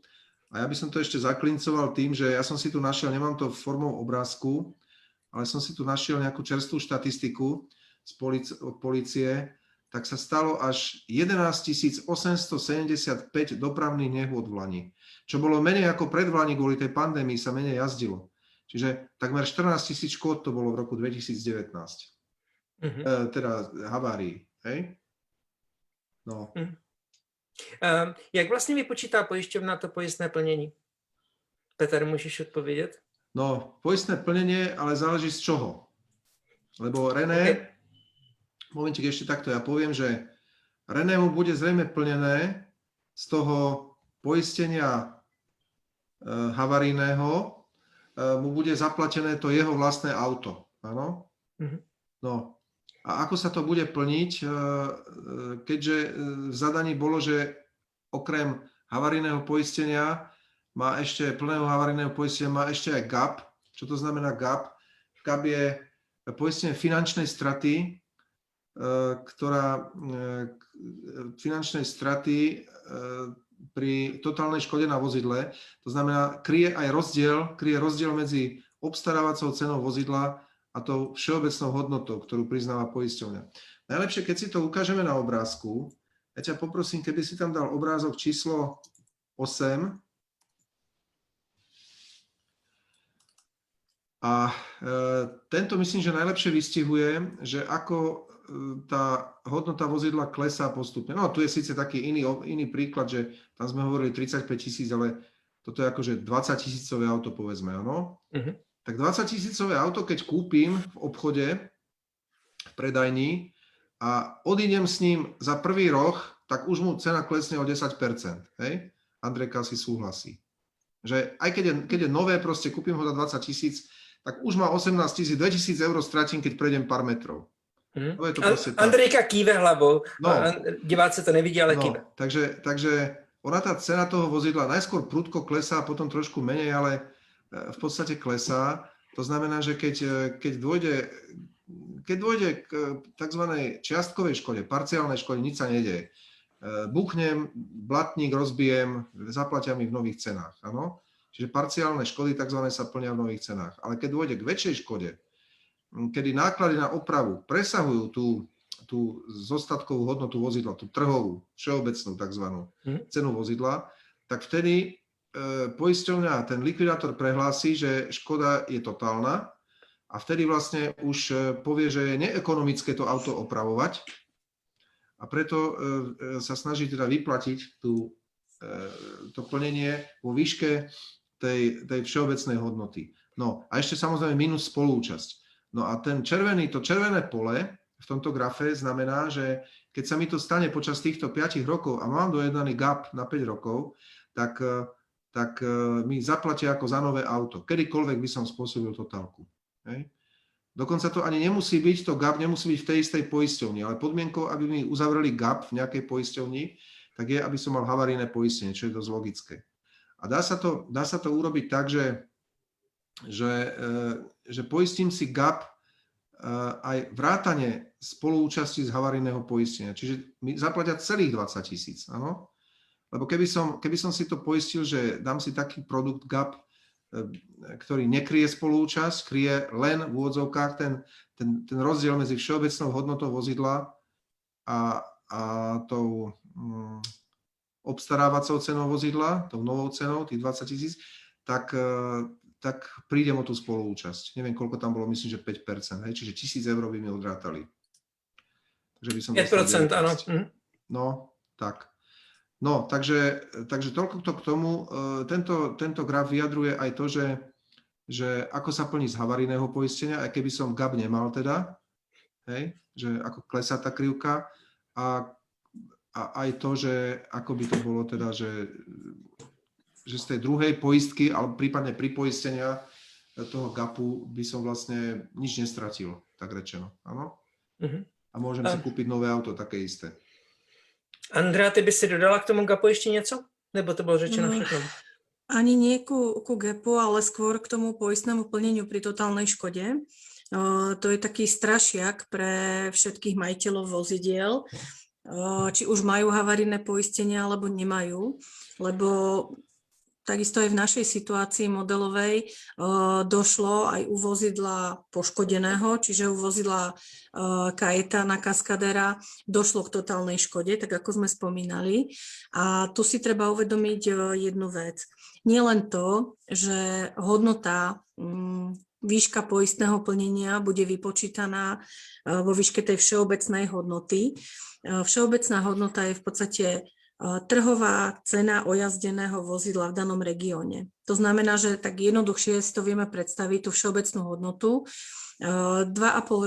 A ja by som to ešte zaklincoval tým, že ja som si tu našiel, nemám to formou obrázku, ale som si tu našiel nejakú čerstvú štatistiku z polic- od policie, tak sa stalo až 11 875 dopravných nehôd v Lani. Čo bolo menej ako pred Vlani kvôli tej pandémii sa menej jazdilo. Čiže takmer 14 tisíc škôd to bolo v roku 2019. Mhm. E, teda havárií. Hej? No. Ehm, Jak vlastně vypočítá pojišťovna to pojistné plnění? Peter, můžeš odpovědět? No, poistné plnenie, ale záleží z čoho. Lebo René, OK. momentík ešte takto, ja poviem, že René mu bude zrejme plnené z toho poistenia e, havarijného, e, mu bude zaplatené to jeho vlastné auto. Áno? Mhm. No. A ako sa to bude plniť, e, e, keďže e, v zadaní bolo, že okrem havarijného poistenia má ešte plného havarijného poistenia, má ešte aj GAP. Čo to znamená GAP? GAP je poistenie finančnej straty, ktorá finančnej straty pri totálnej škode na vozidle. To znamená, kryje aj rozdiel, kryje rozdiel medzi obstarávacou cenou vozidla a tou všeobecnou hodnotou, ktorú priznáva poisťovňa. Najlepšie, keď si to ukážeme na obrázku. Ja ťa poprosím, keby si tam dal obrázok číslo 8. A e, tento myslím, že najlepšie vystihuje, že ako e, tá hodnota vozidla klesá postupne. No tu je síce taký iný, iný príklad, že tam sme hovorili 35 tisíc, ale toto je akože 20 tisícové auto, povedzme, áno? Mhm. Tak 20 tisícové auto, keď kúpim v obchode, v predajni a odídem s ním za prvý roh, tak už mu cena klesne o 10%. Hej? Andrejka si súhlasí. Že aj keď je, keď je nové, proste kúpim ho za 20 tisíc, tak už má 18 tisíc, 2000 eur stratím, keď prejdem pár metrov. Hm? No je to proste tak. Andrejka kýve hlavou. No. Diváci to nevidí, ale No, kýve. takže, takže ona tá cena toho vozidla najskôr prudko klesá, potom trošku menej, ale v podstate klesá. To znamená, že keď, e, keď dôjde, keď dôjde k tzv. čiastkovej škode, parciálnej škode, nič sa nedeje. E, Buchnem, blatník rozbijem, zaplatia mi v nových cenách. Áno? Čiže parciálne škody tzv. sa plnia v nových cenách. Ale keď dôjde k väčšej škode, kedy náklady na opravu presahujú tú, tú zostatkovú hodnotu vozidla, tú trhovú, všeobecnú tzv. Hm. cenu vozidla, tak vtedy e, poisťovňa, ten likvidátor prehlási, že škoda je totálna a vtedy vlastne už e, povie, že je neekonomické to auto opravovať a preto e, sa snaží teda vyplatiť tú, to plnenie vo výške tej, tej všeobecnej hodnoty. No a ešte samozrejme minus spolúčasť. No a ten červený, to červené pole v tomto grafe znamená, že keď sa mi to stane počas týchto 5 rokov a mám dojednaný gap na 5 rokov, tak, tak e, mi zaplatia ako za nové auto. Kedykoľvek by som spôsobil totálku. Hej. Dokonca to ani nemusí byť, to gap nemusí byť v tej istej poisťovni, ale podmienkou, aby mi uzavreli gap v nejakej poisťovni, tak je, aby som mal havarijné poistenie, čo je dosť logické. A dá sa to, dá sa to urobiť tak, že, že, e, že poistím si gap e, aj vrátane spoluúčasti z havarijného poistenia. Čiže mi zaplatia celých 20 tisíc, áno? Lebo keby som, keby som si to poistil, že dám si taký produkt GAP, e, ktorý nekryje spolúčasť, kryje len v úvodzovkách ten, ten, ten rozdiel medzi všeobecnou hodnotou vozidla a, a tou mm, obstarávacou cenou vozidla, tou novou cenou, tých 20 tisíc, tak, e, tak prídem o tú spoluúčasť. Neviem, koľko tam bolo, myslím, že 5%, hej? čiže 1000 eur by mi odrátali. Takže by som dostal 5%, áno. 19. Hm. No, tak. No, takže, takže toľko to k tomu. E, Tento, tento graf vyjadruje aj to, že, že ako sa plní z havarijného poistenia, aj keby som GAP nemal teda, hej, že ako klesá tá krivka a, a aj to, že ako by to bolo teda, že, že z tej druhej poistky, alebo prípadne pri poistenia toho GAPu by som vlastne nič nestratil, tak rečeno. Áno? Mhm. A môžem si A- kúpiť nové auto, také isté. Andrea, ty by si dodala k tomu GAPu ještě něco? Nebo to bylo řečeno No. všechno? Ani nie ku, ku GAPu, ale skôr k tomu poistnému plneniu pri totálnej škode. O, to je taký strašiak pre všetkých majiteľov vozidiel, o, či už majú havarijné poistenie alebo nemajú, lebo takisto aj v našej situácii modelovej o, došlo aj u vozidla poškodeného, čiže u vozidla o, Kajetana Kaskadera došlo k totálnej škode, tak ako sme spomínali. A tu si treba uvedomiť o, jednu vec. Nie len to, že hodnota mm, výška poistného plnenia bude vypočítaná vo výške tej všeobecnej hodnoty. Všeobecná hodnota je v podstate trhová cena ojazdeného vozidla v danom regióne. To znamená, že tak jednoduchšie si to vieme predstaviť, tú všeobecnú hodnotu. E, 2,5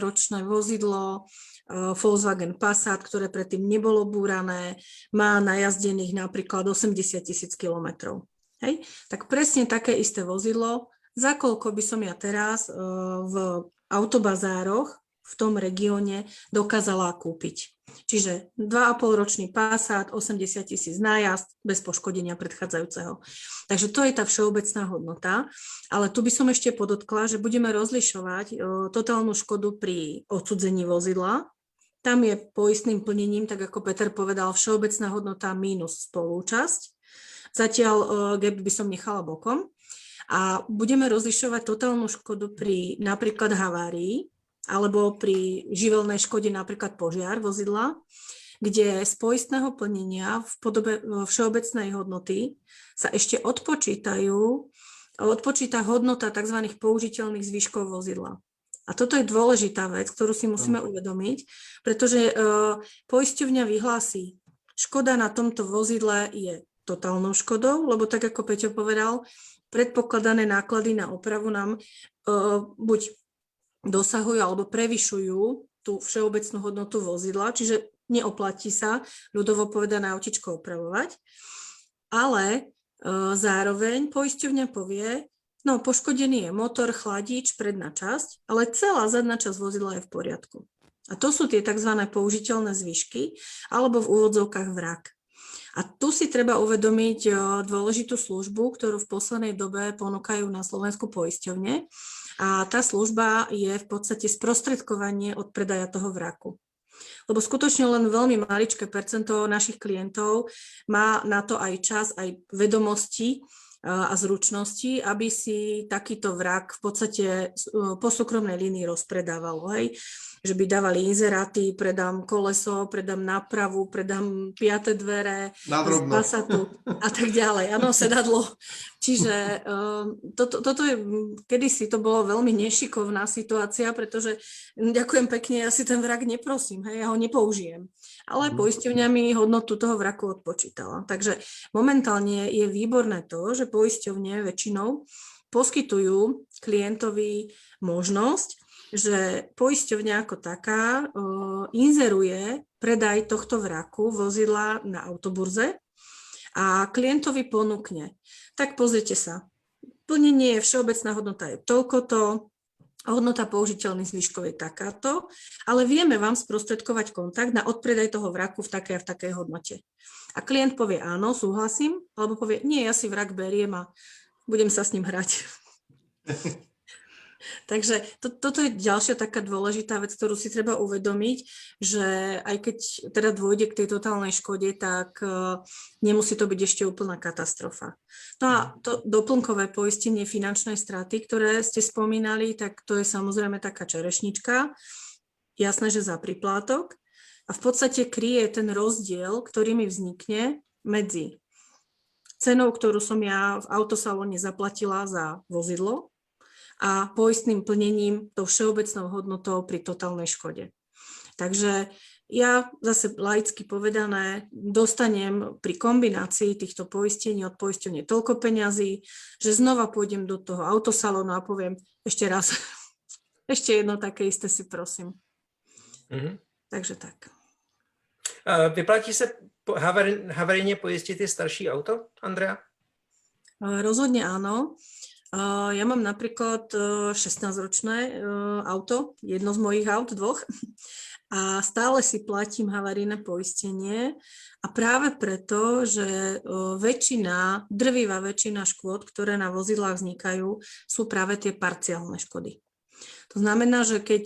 ročné vozidlo, Volkswagen Passat, ktoré predtým nebolo búrané, má najazdených napríklad 80 tisíc kilometrov. Hej? Tak presne také isté vozidlo, za koľko by som ja teraz v autobazároch v tom regióne dokázala kúpiť. Čiže 2,5 ročný Passat, 80 tisíc nájazd bez poškodenia predchádzajúceho. Takže to je tá všeobecná hodnota. Ale tu by som ešte podotkla, že budeme rozlišovať e, totálnu škodu pri odsudzení vozidla. Tam je poistným plnením, tak ako Peter povedal, všeobecná hodnota mínus spolúčasť. Zatiaľ e, gap by som nechala bokom. A budeme rozlišovať totálnu škodu pri napríklad havárii alebo pri živelnej škode napríklad požiar vozidla, kde z poistného plnenia v podobe všeobecnej hodnoty sa ešte odpočítajú, odpočíta hodnota tzv. použiteľných zvyškov vozidla. A toto je dôležitá vec, ktorú si musíme uvedomiť, pretože e, poisťovňa vyhlási, škoda na tomto vozidle je totálnou škodou, lebo tak ako Peťo povedal, predpokladané náklady na opravu nám uh, buď dosahujú alebo prevyšujú tú všeobecnú hodnotu vozidla, čiže neoplatí sa ľudovo povedané autičko opravovať, ale uh, zároveň poisťovňa povie, no poškodený je motor, chladič, predná časť, ale celá zadná časť vozidla je v poriadku. A to sú tie tzv. použiteľné zvyšky alebo v úvodzovkách vrak. A tu si treba uvedomiť o, dôležitú službu, ktorú v poslednej dobe ponúkajú na Slovensku poisťovne. A tá služba je v podstate sprostredkovanie od predaja toho vraku. Lebo skutočne len veľmi maličké percento našich klientov má na to aj čas, aj vedomosti a zručnosti, aby si takýto vrak v podstate po súkromnej línii rozpredával. Hej že by dávali inzeráty, predám koleso, predám nápravu, predám piaté dvere, Na drobno. tu a tak ďalej. Áno, sedadlo. Čiže um, toto, toto je, kedysi to bolo veľmi nešikovná situácia, pretože ďakujem pekne, ja si ten vrak neprosím, hej, ja ho nepoužijem. Ale Mhm. poisťovňa mi hodnotu toho vraku odpočítala. Takže momentálne je výborné to, že poisťovne väčšinou poskytujú klientovi možnosť, že poisťovňa ako taká inzeruje predaj tohto vraku vozidla na autoburze a klientovi ponúkne. Tak pozrite sa, plnenie je všeobecná hodnota je toľkoto, hodnota použiteľných zvyškov je takáto, ale vieme vám sprostredkovať kontakt na odpredaj toho vraku v takej a v takej hodnote. A klient povie áno, súhlasím, alebo povie nie, ja si vrak beriem a budem sa s ním hrať. <laughs> Takže to, toto je ďalšia taká dôležitá vec, ktorú si treba uvedomiť, že aj keď teda dôjde k tej totálnej škode, tak uh, nemusí to byť ešte úplná katastrofa. No a to doplnkové poistenie finančnej straty, ktoré ste spomínali, tak to je samozrejme taká čerešnička. Jasné, že za priplátok. A v podstate kryje ten rozdiel, ktorý mi vznikne medzi cenou, ktorú som ja v autosalóne zaplatila za vozidlo, a poistným plnením, tou všeobecnou hodnotou pri totálnej škode. Takže ja zase laicky povedané dostanem pri kombinácii týchto poistení od poistenia toľko peňazí, že znova pôjdem do toho autosalónu a poviem ešte raz, <laughs> ešte jedno také isté si prosím. Mhm. Takže tak. Vyplatí se po- havari- havarijně pojistit i starší auto, Andrea? Rozhodne áno. Ja mám napríklad uh, 16-ročné uh, auto, jedno z mojich aut, dvoch, a stále si platím havarijné poistenie a práve preto, že uh, väčšina, drvivá väčšina škôd, ktoré na vozidlách vznikajú, sú práve tie parciálne škody. To znamená, že keď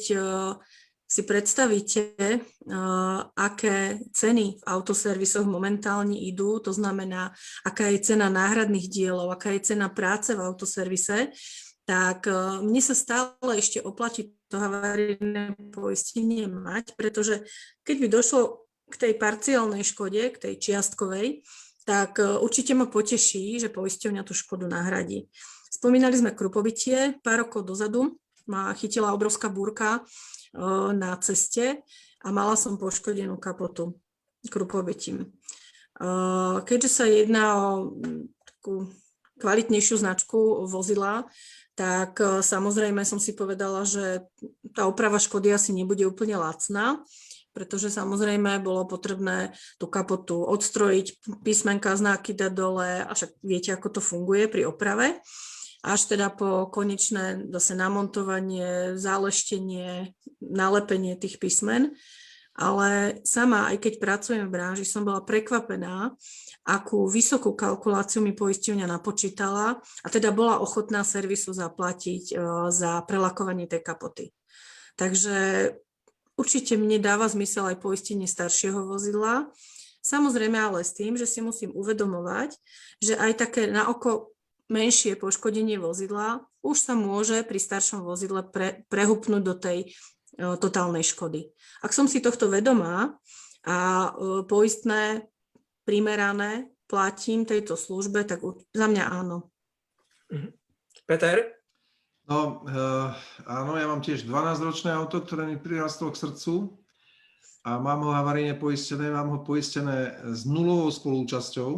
si predstavíte, uh, aké ceny v autoservisoch momentálne idú, to znamená, aká je cena náhradných dielov, aká je cena práce v autoservise, tak uh, mne sa stále ešte oplatí to havarijné poistenie mať, pretože keď by došlo k tej parciálnej škode, k tej čiastkovej, tak uh, určite ma poteší, že poisťovňa tú škodu nahradí. Spomínali sme krupovitie, pár rokov dozadu ma chytila obrovská búrka na ceste a mala som poškodenú kapotu krupovitím. Keďže sa jedná o takú kvalitnejšiu značku vozidla, tak samozrejme som si povedala, že tá oprava škody asi nebude úplne lacná, pretože samozrejme bolo potrebné tú kapotu odstrojiť, písmenka, znaky dať dole, a však viete, ako to funguje pri oprave až teda po konečné zase namontovanie, záleštenie, nalepenie tých písmen. Ale sama, aj keď pracujem v branži, som bola prekvapená, akú vysokú kalkuláciu mi poisťovňa napočítala a teda bola ochotná servisu zaplatiť za prelakovanie tej kapoty. Takže určite mne dáva zmysel aj poistenie staršieho vozidla. Samozrejme ale s tým, že si musím uvedomovať, že aj také na oko menšie poškodenie vozidla už sa môže pri staršom vozidle pre, prehupnúť do tej uh, totálnej škody. Ak som si tohto vedomá a uh, poistné primerané platím tejto službe, tak u, za mňa áno. Peter? No, uh, áno, ja mám tiež 12-ročné auto, ktoré mi prirastlo k srdcu a mám ho havarijne poistené, mám ho poistené s nulovou spolúčasťou,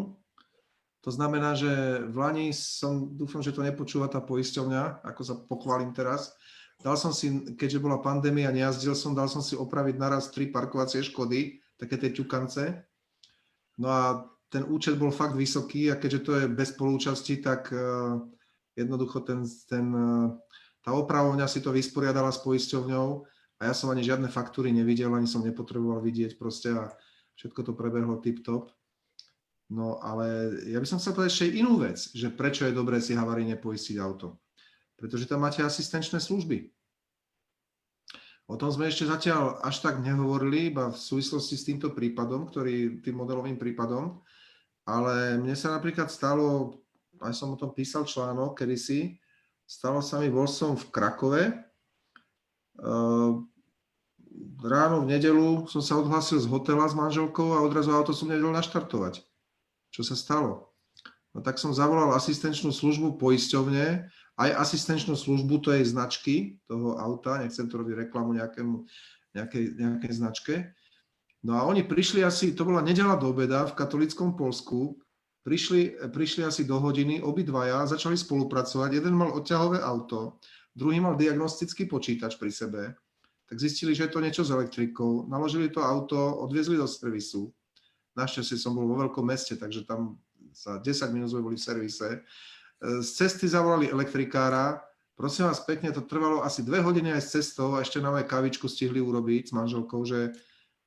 to znamená, že v Lani som, dúfam, že to nepočúva tá poisťovňa, ako sa pochválim teraz, dal som si, keďže bola pandémia, nejazdil som, dal som si opraviť naraz tri parkovacie škody, také tie ťukance. No a ten účet bol fakt vysoký a keďže to je bez spolúčasti, tak uh, jednoducho ten, ten, uh, tá opravovňa si to vysporiadala s poisťovňou a ja som ani žiadne faktúry nevidel, ani som nepotreboval vidieť proste a všetko to prebehlo tip-top. No ale ja by som chcel povedať ešte inú vec, že prečo je dobré si havaríne poistiť auto. Pretože tam máte asistenčné služby. O tom sme ešte zatiaľ až tak nehovorili, iba v súvislosti s týmto prípadom, ktorý, tým modelovým prípadom, ale mne sa napríklad stalo, aj som o tom písal článok kedysi, stalo sa mi, bol som v Krakove, eh, ráno v nedelu som sa odhlasil z hotela s manželkou a odrazu auto som nevedel naštartovať. Čo sa stalo? No tak som zavolal asistenčnú službu poisťovne, aj asistenčnú službu tej značky, toho auta, nechcem to robiť reklamu nejakému, nejakej, nejakej značke. No a oni prišli asi, to bola nedela do obeda v katolickom Polsku, prišli, prišli asi do hodiny, obidvaja začali spolupracovať, jeden mal odťahové auto, druhý mal diagnostický počítač pri sebe, tak zistili, že je to niečo s elektrikou, naložili to auto, odviezli do servisu. Našťastie som bol vo veľkom meste, takže tam za 10 minút sme boli v servise. Z cesty zavolali elektrikára, prosím vás pekne, to trvalo asi dve hodiny aj s cestou a ešte na moje kavičku stihli urobiť s manželkou, že,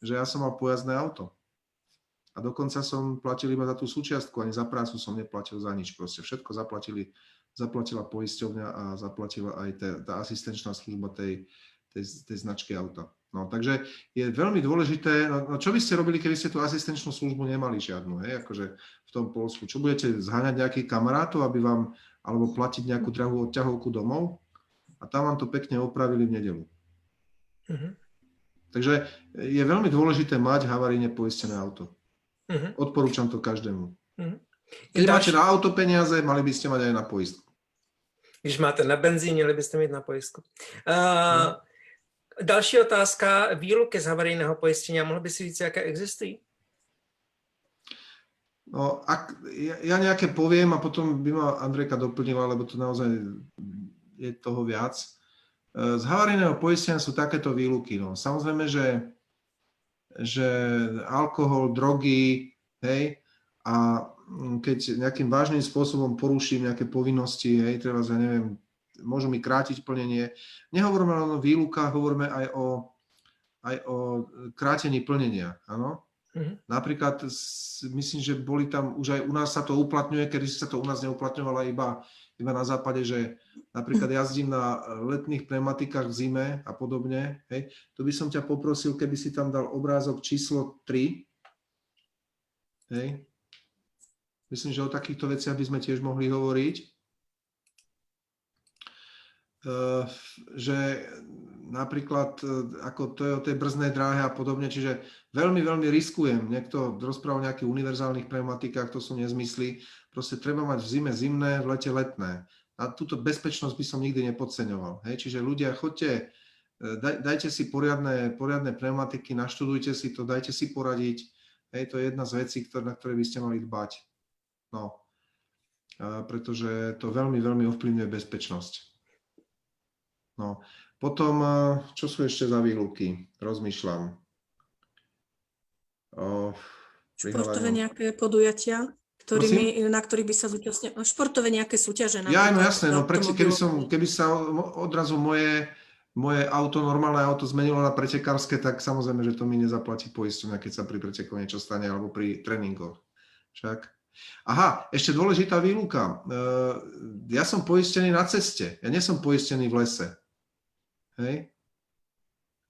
že ja som mal pojazdné auto. A dokonca som platil iba za tú súčiastku, ani za prácu som neplatil za nič. Proste všetko zaplatili, zaplatila poisťovňa a zaplatila aj tá, tá asistenčná služba tej, tej, tej značky auta. No, takže je veľmi dôležité, no, no čo by ste robili, keby ste tú asistenčnú službu nemali žiadnu, hej, akože v tom Polsku? Čo budete zháňať nejakých kamarátov, aby vám, alebo platiť nejakú drahú odťahovku domov? A tam vám to pekne opravili v nedelu. Mhm. Takže je veľmi dôležité mať havaríne poistené auto. Mhm. Odporúčam to každému. Mhm. Keď Další- máte na auto peniaze, mali by ste mať aj na poistku. Když máte na benzín, měli byste mít na pojistku. Uh, další otázka, výluky z havarijného pojištění. Mohl by si říct, jaké existují? No, ak, ja, ja nejaké poviem a potom by ma Andrejka doplnila, lebo to naozaj je toho viac. E, Z havarijného poistenia sú takéto výluky. No. Samozrejme, že, že alkohol, drogy, hej, a keď nejakým vážnym spôsobom poruším nejaké povinnosti, hej, treba, ja neviem, môžu mi krátiť plnenie. Nehovoríme len o výlukách, hovoríme aj o, aj o krátení plnenia, áno? Mhm. Napríklad myslím, že boli tam, už aj u nás sa to uplatňuje, kedy sa to u nás neuplatňovalo iba, iba na západe, že napríklad jazdím na letných pneumatikách v zime a podobne, hej, to by som ťa poprosil, keby si tam dal obrázok číslo 3, hej. Myslím, že o takýchto veciach by sme tiež mohli hovoriť. Že napríklad eh, ako to je o tej brzdnej dráhe a podobne, čiže veľmi, veľmi riskujem. Niekto rozprával o nejakých univerzálnych pneumatikách, to sú nezmysly. Proste treba mať v zime zimné, v lete letné. A túto bezpečnosť by som nikdy nepodceňoval. Hej? Čiže ľudia, chodte, eh, daj, dajte si poriadne, poriadne pneumatiky, naštudujte si to, dajte si poradiť. Hej, to je jedna z vecí, na ktoré by ste mali dbať. No. A pretože to veľmi, veľmi ovplyvňuje bezpečnosť. No. Potom, eh, čo sú ešte za výluky? Rozmýšľam. O, Športové nejaké podujatia, ktorými, na ktorých by sa zúčastnil. Športové nejaké súťaže. Ja, no jasné, no prečo, keby, som, keby sa odrazu moje, moje auto, normálne auto zmenilo na pretekárske, tak samozrejme, že to mi nezaplatí poisťovňa, keď sa pri preteku niečo stane, alebo pri tréningoch. Však. Aha, ešte dôležitá výluka. E, Ja som poistený na ceste, ja nie som poistený v lese. Hej?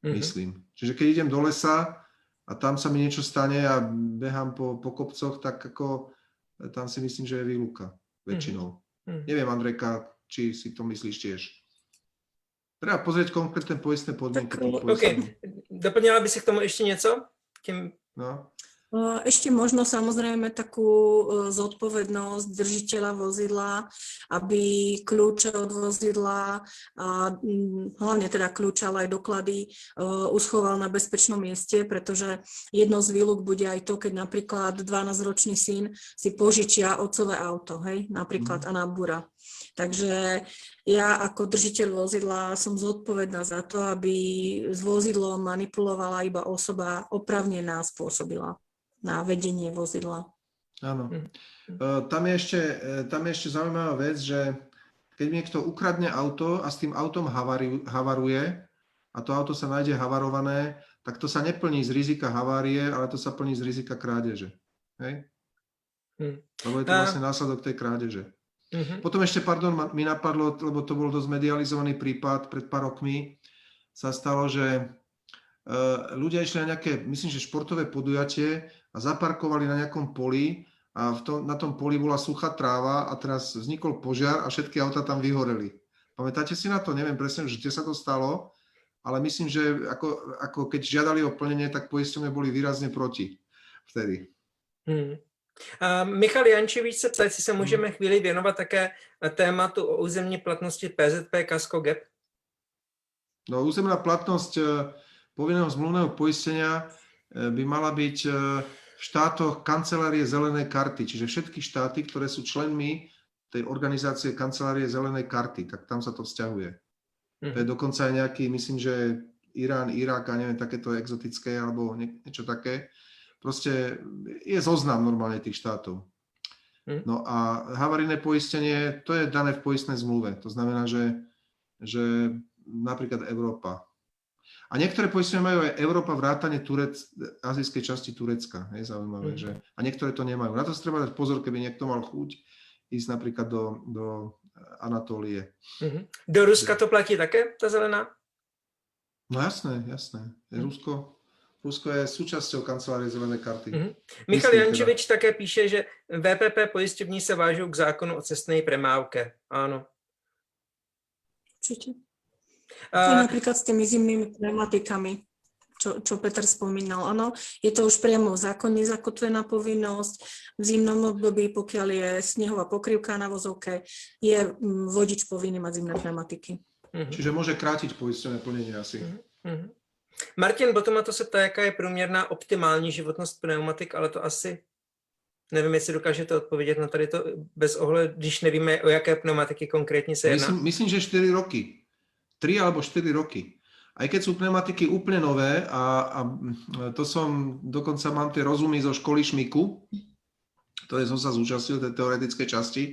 Mhm. myslím. Čiže keď idem do lesa a tam sa mi niečo stane a behám po, po kopcoch, tak ako e, tam si myslím, že je výluka väčšinou. Mhm. Neviem, Andrejka, či si to myslíš tiež. Treba pozrieť konkrétne poistné podmienky. Tak, tých OK. poistných. Doplnila by si k tomu ještě něco? Tím... No. Ešte možno samozrejme takú e, zodpovednosť držiteľa vozidla, aby kľúče od vozidla a mm, hlavne teda kľúče, ale aj doklady e, uschoval na bezpečnom mieste, pretože jedno z výluk bude aj to, keď napríklad 12-ročný syn si požičia otcové auto, hej, napríklad a nabúra. Takže ja ako držiteľ vozidla som zodpovedná za to, aby s vozidlom manipulovala iba osoba opravnená spôsobila na vedenie vozidla. Áno. E, Tam je, ešte, e, tam je ešte zaujímavá vec, že keď niekto ukradne auto a s tým autom havari- havaruje, a to auto sa nájde havarované, tak to sa neplní z rizika havárie, ale to sa plní z rizika krádeže. Hej? Hm. Lebo je to A- vlastne následok tej krádeže. Mhm. Potom ešte, pardon, mi napadlo, lebo to bol dosť medializovaný prípad pred pár rokmi, sa stalo, že e, ľudia išli na nejaké, myslím, že športové podujatie a zaparkovali na nejakom poli a v tom, na tom poli bola suchá tráva a teraz vznikol požiar a všetky auta tam vyhoreli. Pamätáte si na to? Neviem presne, že kde sa to stalo, ale myslím, že ako, ako keď žiadali o plnenie, tak poisťovne boli výrazne proti vtedy. Hmm. A Michal Jančevič se ptá, jestli se můžeme chvíli věnovat také tématu o územní platnosti PZP Casco Gap. No, územná platnosť e, povinného zmluvného poistenia e, by mala byť e, v štátoch kancelárie zelenej karty, čiže všetky štáty, ktoré sú členmi tej organizácie kancelárie zelenej karty, tak tam sa to vzťahuje. To je Mhm. dokonca aj nejaký, myslím, že Irán, Irak a neviem, takéto exotické alebo nie, niečo také. Proste je zoznam normálne tých štátov. Hm. No a havarijné poistenie, to je dané v poistnej zmluve. To znamená, že, že napríklad Európa. A niektoré poistenia majú aj Európa vrátane Turec, azijskej časti Turecka. Je zaujímavé, Hm. že, a niektoré to nemajú. Na to si treba dať pozor, keby niekto mal chuť ísť napríklad do, do Anatólie. Mhm. Do Ruska to platí také, ta zelená? No jasné, jasné. Je Hm. Rusko, Rusko je súčasťou kancelárie zelené karty. Mhm. Michal teda. Jančevič také píše, že VPP pojišťovní se vážou k zákonu o cestnej premávke. Áno. Určite. To A, napríklad s tými zimnými pneumatikami, čo, čo Peter spomínal. Áno, je to už priamo v zákone zakotvená povinnosť. V zimnom období, pokiaľ je snehová pokrývka na vozovke, je vodič povinný mať zimné pneumatiky. mhm. Čiže môže krátiť poistené plnenie asi. Mhm. Martin Botomato se ptá, jaká je průměrná optimální životnost pneumatik, ale to asi nevím, jestli dokážete odpovědět na tady to bez ohledu, když nevíme, o jaké pneumatiky konkrétně se jedná. Myslím, myslím, že 4 roky. 3 alebo 4 roky. Aj keď sú pneumatiky úplne nové a, a to som, dokonca mám tie rozumy zo školy Šmiku, ktoré som sa zúčastnil, tej teoretickej časti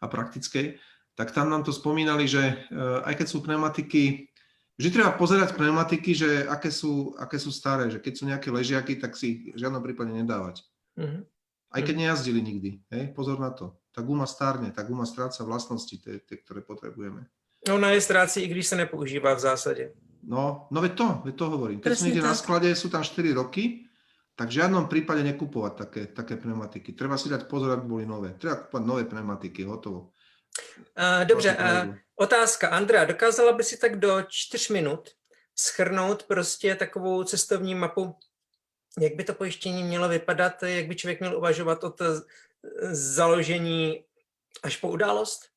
a praktickej, tak tam nám to spomínali, že eh, aj keď sú pneumatiky, vždy treba pozerať pneumatiky, že aké sú, aké sú staré, že keď sú nejaké ležiaky, tak si v žiadnom prípade nedávať. Mhm. Aj keď nejazdili nikdy. Hej? Pozor na to. Tá guma stárne, tá guma stráca vlastnosti, tie, tie ktoré potrebujeme. Ona je ztrácí, i když se nepoužívá v zásadě. No, no veď to, veď to hovorím. Keď sú Presne niekde na sklade, sú tam 4 roky, tak v žiadnom prípade nekupovať také, také pneumatiky. Treba si dať pozor, aby boli nové. Treba kupovať nové pneumatiky, hotovo. Uh, dobře, uh, otázka. Andrea, dokázala by si tak do čtyř minut schrnout prostě takovou cestovní mapu, jak by to pojištění mělo vypadat, jak by člověk měl uvažovat od založení až po událost?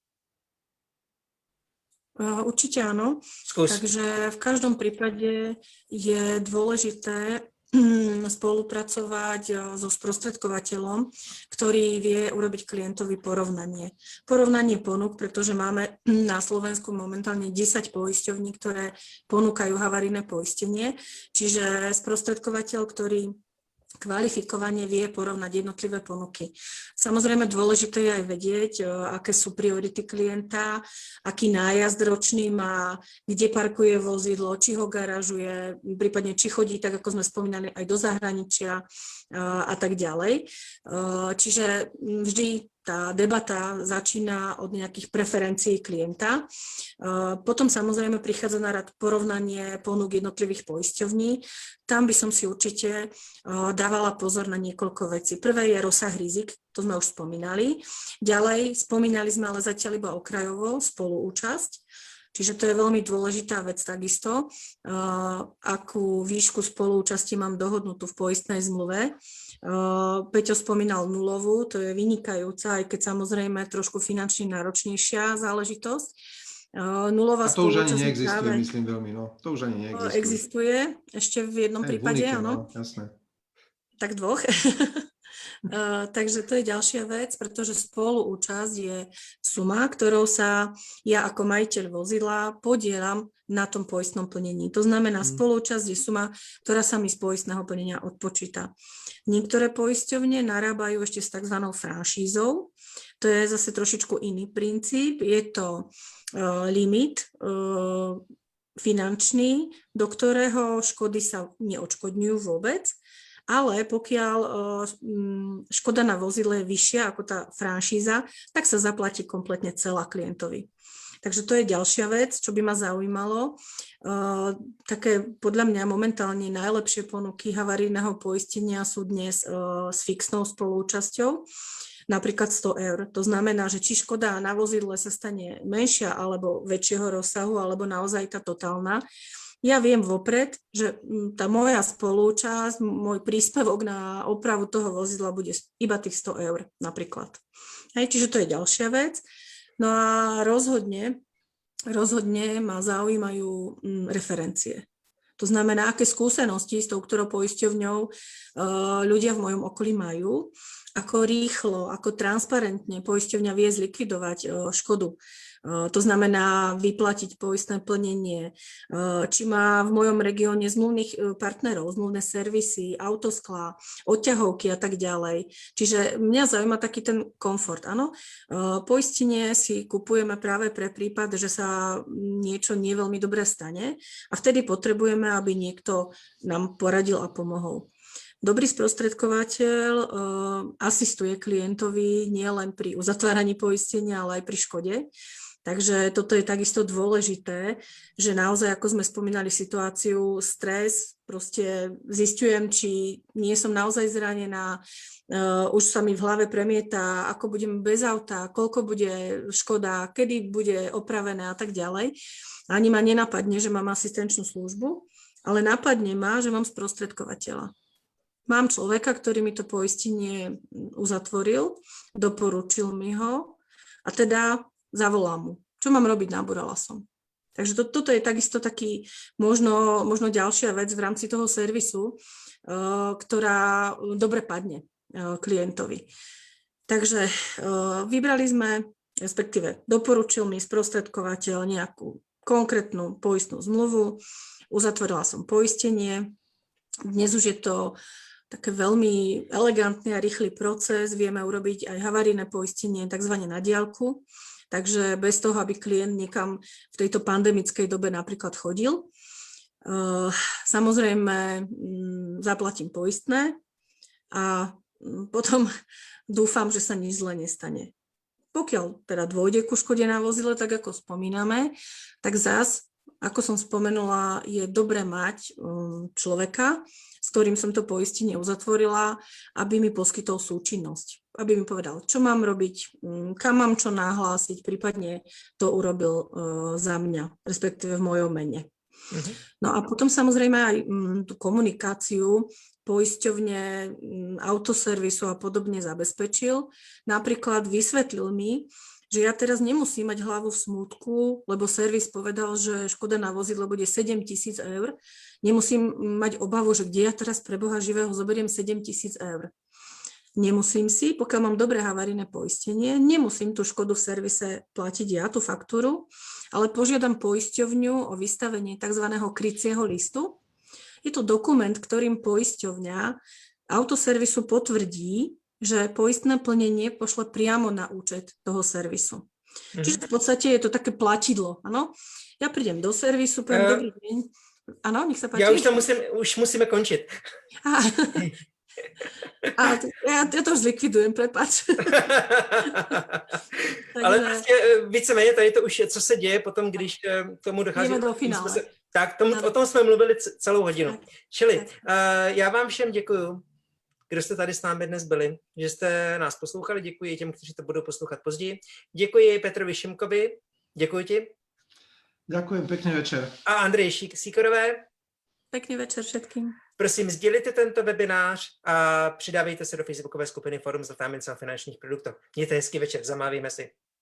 Určite áno. Zkus. Takže v každom prípade je dôležité mm, spolupracovať eh, so sprostredkovateľom, ktorý vie urobiť klientovi porovnanie. Porovnanie ponúk, pretože máme na Slovensku momentálne 10 poisťovní, ktoré ponúkajú havarijné poistenie, čiže sprostredkovateľ, ktorý kvalifikovane vie porovnať jednotlivé ponuky. Samozrejme dôležité je aj vedieť, e, aké sú priority klienta, aký nájazd ročný má, kde parkuje vozidlo, či ho garažuje, prípadne či chodí, tak ako sme spomínali, aj do zahraničia e, a tak ďalej. E, Čiže vždy tá debata začína od nejakých preferencií klienta. E, Potom samozrejme prichádza na rad porovnanie ponúk jednotlivých poisťovní. Tam by som si určite e, dávala pozor na niekoľko vecí. Prvé je rozsah rizik, to sme už spomínali. Ďalej, spomínali sme ale zatiaľ iba okrajovo spoluúčasť. Čiže to je veľmi dôležitá vec takisto, e, akú výšku spoluúčasti mám dohodnutú v poistnej zmluve. Peťo spomínal nulovú, to je vynikajúca, aj keď samozrejme trošku finančne náročnejšia záležitosť. Nulová A to už ani neexistuje, práve- myslím veľmi. No. To už ani neexistuje. Existuje, ešte v jednom v prípade, áno. No, jasné. Tak dvoch. <laughs> Uh, takže to je ďalšia vec, pretože spoluúčasť je suma, ktorou sa ja ako majiteľ vozidla podielam na tom poistnom plnení. To znamená, Mm. je suma, ktorá sa mi z poistného plnenia odpočíta. Niektoré poisťovne narábajú ešte s tzv. franšízou. To je zase trošičku iný princíp. Je to uh, limit uh, finančný, do ktorého škody sa neodškodňujú vôbec, ale pokiaľ mm, škoda na vozidle je vyššia ako tá franšíza, tak sa zaplatí kompletne celá klientovi. Takže to je ďalšia vec, čo by ma zaujímalo. Také podľa mňa momentálne najlepšie ponuky havarijného poistenia sú dnes s fixnou spolúčasťou, napríklad 100 eur. To znamená, že či škoda na vozidle sa stane menšia alebo väčšieho rozsahu, alebo naozaj tá totálna, ja viem vopred, že mm, tá moja spolúčasť, môj príspevok na opravu toho vozidla bude iba tých 100 eur napríklad. Hej, čiže to je ďalšia vec. No a rozhodne, rozhodne ma zaujímajú mm, referencie. To znamená, aké skúsenosti s tou ktorou poisťovňou uh, ľudia v mojom okolí majú, ako rýchlo, ako transparentne poisťovňa vie zlikvidovať uh, škodu. To znamená vyplatiť poistné plnenie, či má v mojom regióne zmluvných eh, partnerov, zmluvné servisy, autosklá, odťahovky a tak ďalej. Čiže mňa zaujíma taký ten komfort. Áno, poistenie si kupujeme práve pre prípad, že sa niečo nie veľmi dobre stane a vtedy potrebujeme, aby niekto nám poradil a pomohol. Dobrý sprostredkovateľ uh, asistuje klientovi nielen pri uzatváraní poistenia, ale aj pri škode. Takže toto je takisto dôležité, že naozaj, ako sme spomínali situáciu, stres, proste zistujem, či nie som naozaj zranená, uh, už sa mi v hlave premieta, ako budem bez auta, koľko bude škoda, kedy bude opravené a tak ďalej. Ani ma nenapadne, že mám asistenčnú službu, ale napadne ma, že mám sprostredkovateľa. Mám človeka, ktorý mi to poistenie uzatvoril, doporučil mi ho a teda zavolám mu. Čo mám robiť, náborala som. Takže to, toto je takisto taký možno, možno ďalšia vec v rámci toho servisu, uh, ktorá dobre padne uh, klientovi. Takže uh, vybrali sme, respektíve doporučil mi sprostredkovateľ nejakú konkrétnu poistnú zmluvu, uzatvorila som poistenie. Dnes už je to také veľmi elegantný a rýchly proces. Vieme urobiť aj havarijné poistenie, tzv. na diálku. Takže bez toho, aby klient niekam v tejto pandemickej dobe napríklad chodil. Eh, samozrejme, mm, zaplatím poistné a mm, potom <laughs> dúfam, že sa nič zle nestane. Pokiaľ teda dôjde ku škode na vozile, tak ako spomíname, tak zás, ako som spomenula, je dobre mať mm, človeka, s ktorým som to poistenie uzatvorila, aby mi poskytol súčinnosť. Aby mi povedal, čo mám robiť, mm, kam mám čo nahlásiť, prípadne to urobil uh, za mňa, respektíve v mojom mene. Uh-huh. No a potom samozrejme aj mm, tú komunikáciu poisťovne, mm, autoservisu a podobne zabezpečil. Napríklad vysvetlil mi, že ja teraz nemusím mať hlavu v smútku, lebo servis povedal, že škoda na vozidlo bude 7 tisíc eur. Nemusím mať obavu, že kde ja teraz pre Boha živého zoberiem 7 tisíc eur. Nemusím si, pokiaľ mám dobré havarijné poistenie, nemusím tú škodu v servise platiť ja, tú faktúru, ale požiadam poisťovňu o vystavenie tzv. krycieho listu. Je to dokument, ktorým poisťovňa autoservisu potvrdí, že poistné plnenie pošle priamo na účet toho servisu. Mm. Čiže v podstate je to také platidlo, áno. Ja prídem do servisu, poviem, uh, dobrý deň. Áno, nech sa páči. Ja už to musím, už musíme končiť. A, <laughs> a ja, ja to zlikvidujem, prepač. <laughs> Ale vlastně víceméně tady to už je, co se děje potom, když eh, tomu dochází. Jdeme do finále. Se, tak, tomu, o tom jsme mluvili celou hodinu. Tak, Čili tak. Uh, já vám všem děkuju kdo jste tady s námi dnes byli, že jste nás poslouchali. Děkuji těm, kteří to budou poslouchat později. Děkuji Petrovi Šimkovi. Děkuji ti. Ďakujem, pekný večer. A Andrej Síkorové. Pekný večer všetkým. Prosím, sdělite tento webinář a přidávejte se do facebookové skupiny Forum za finančních produktů. Mějte hezký večer, zamávíme si.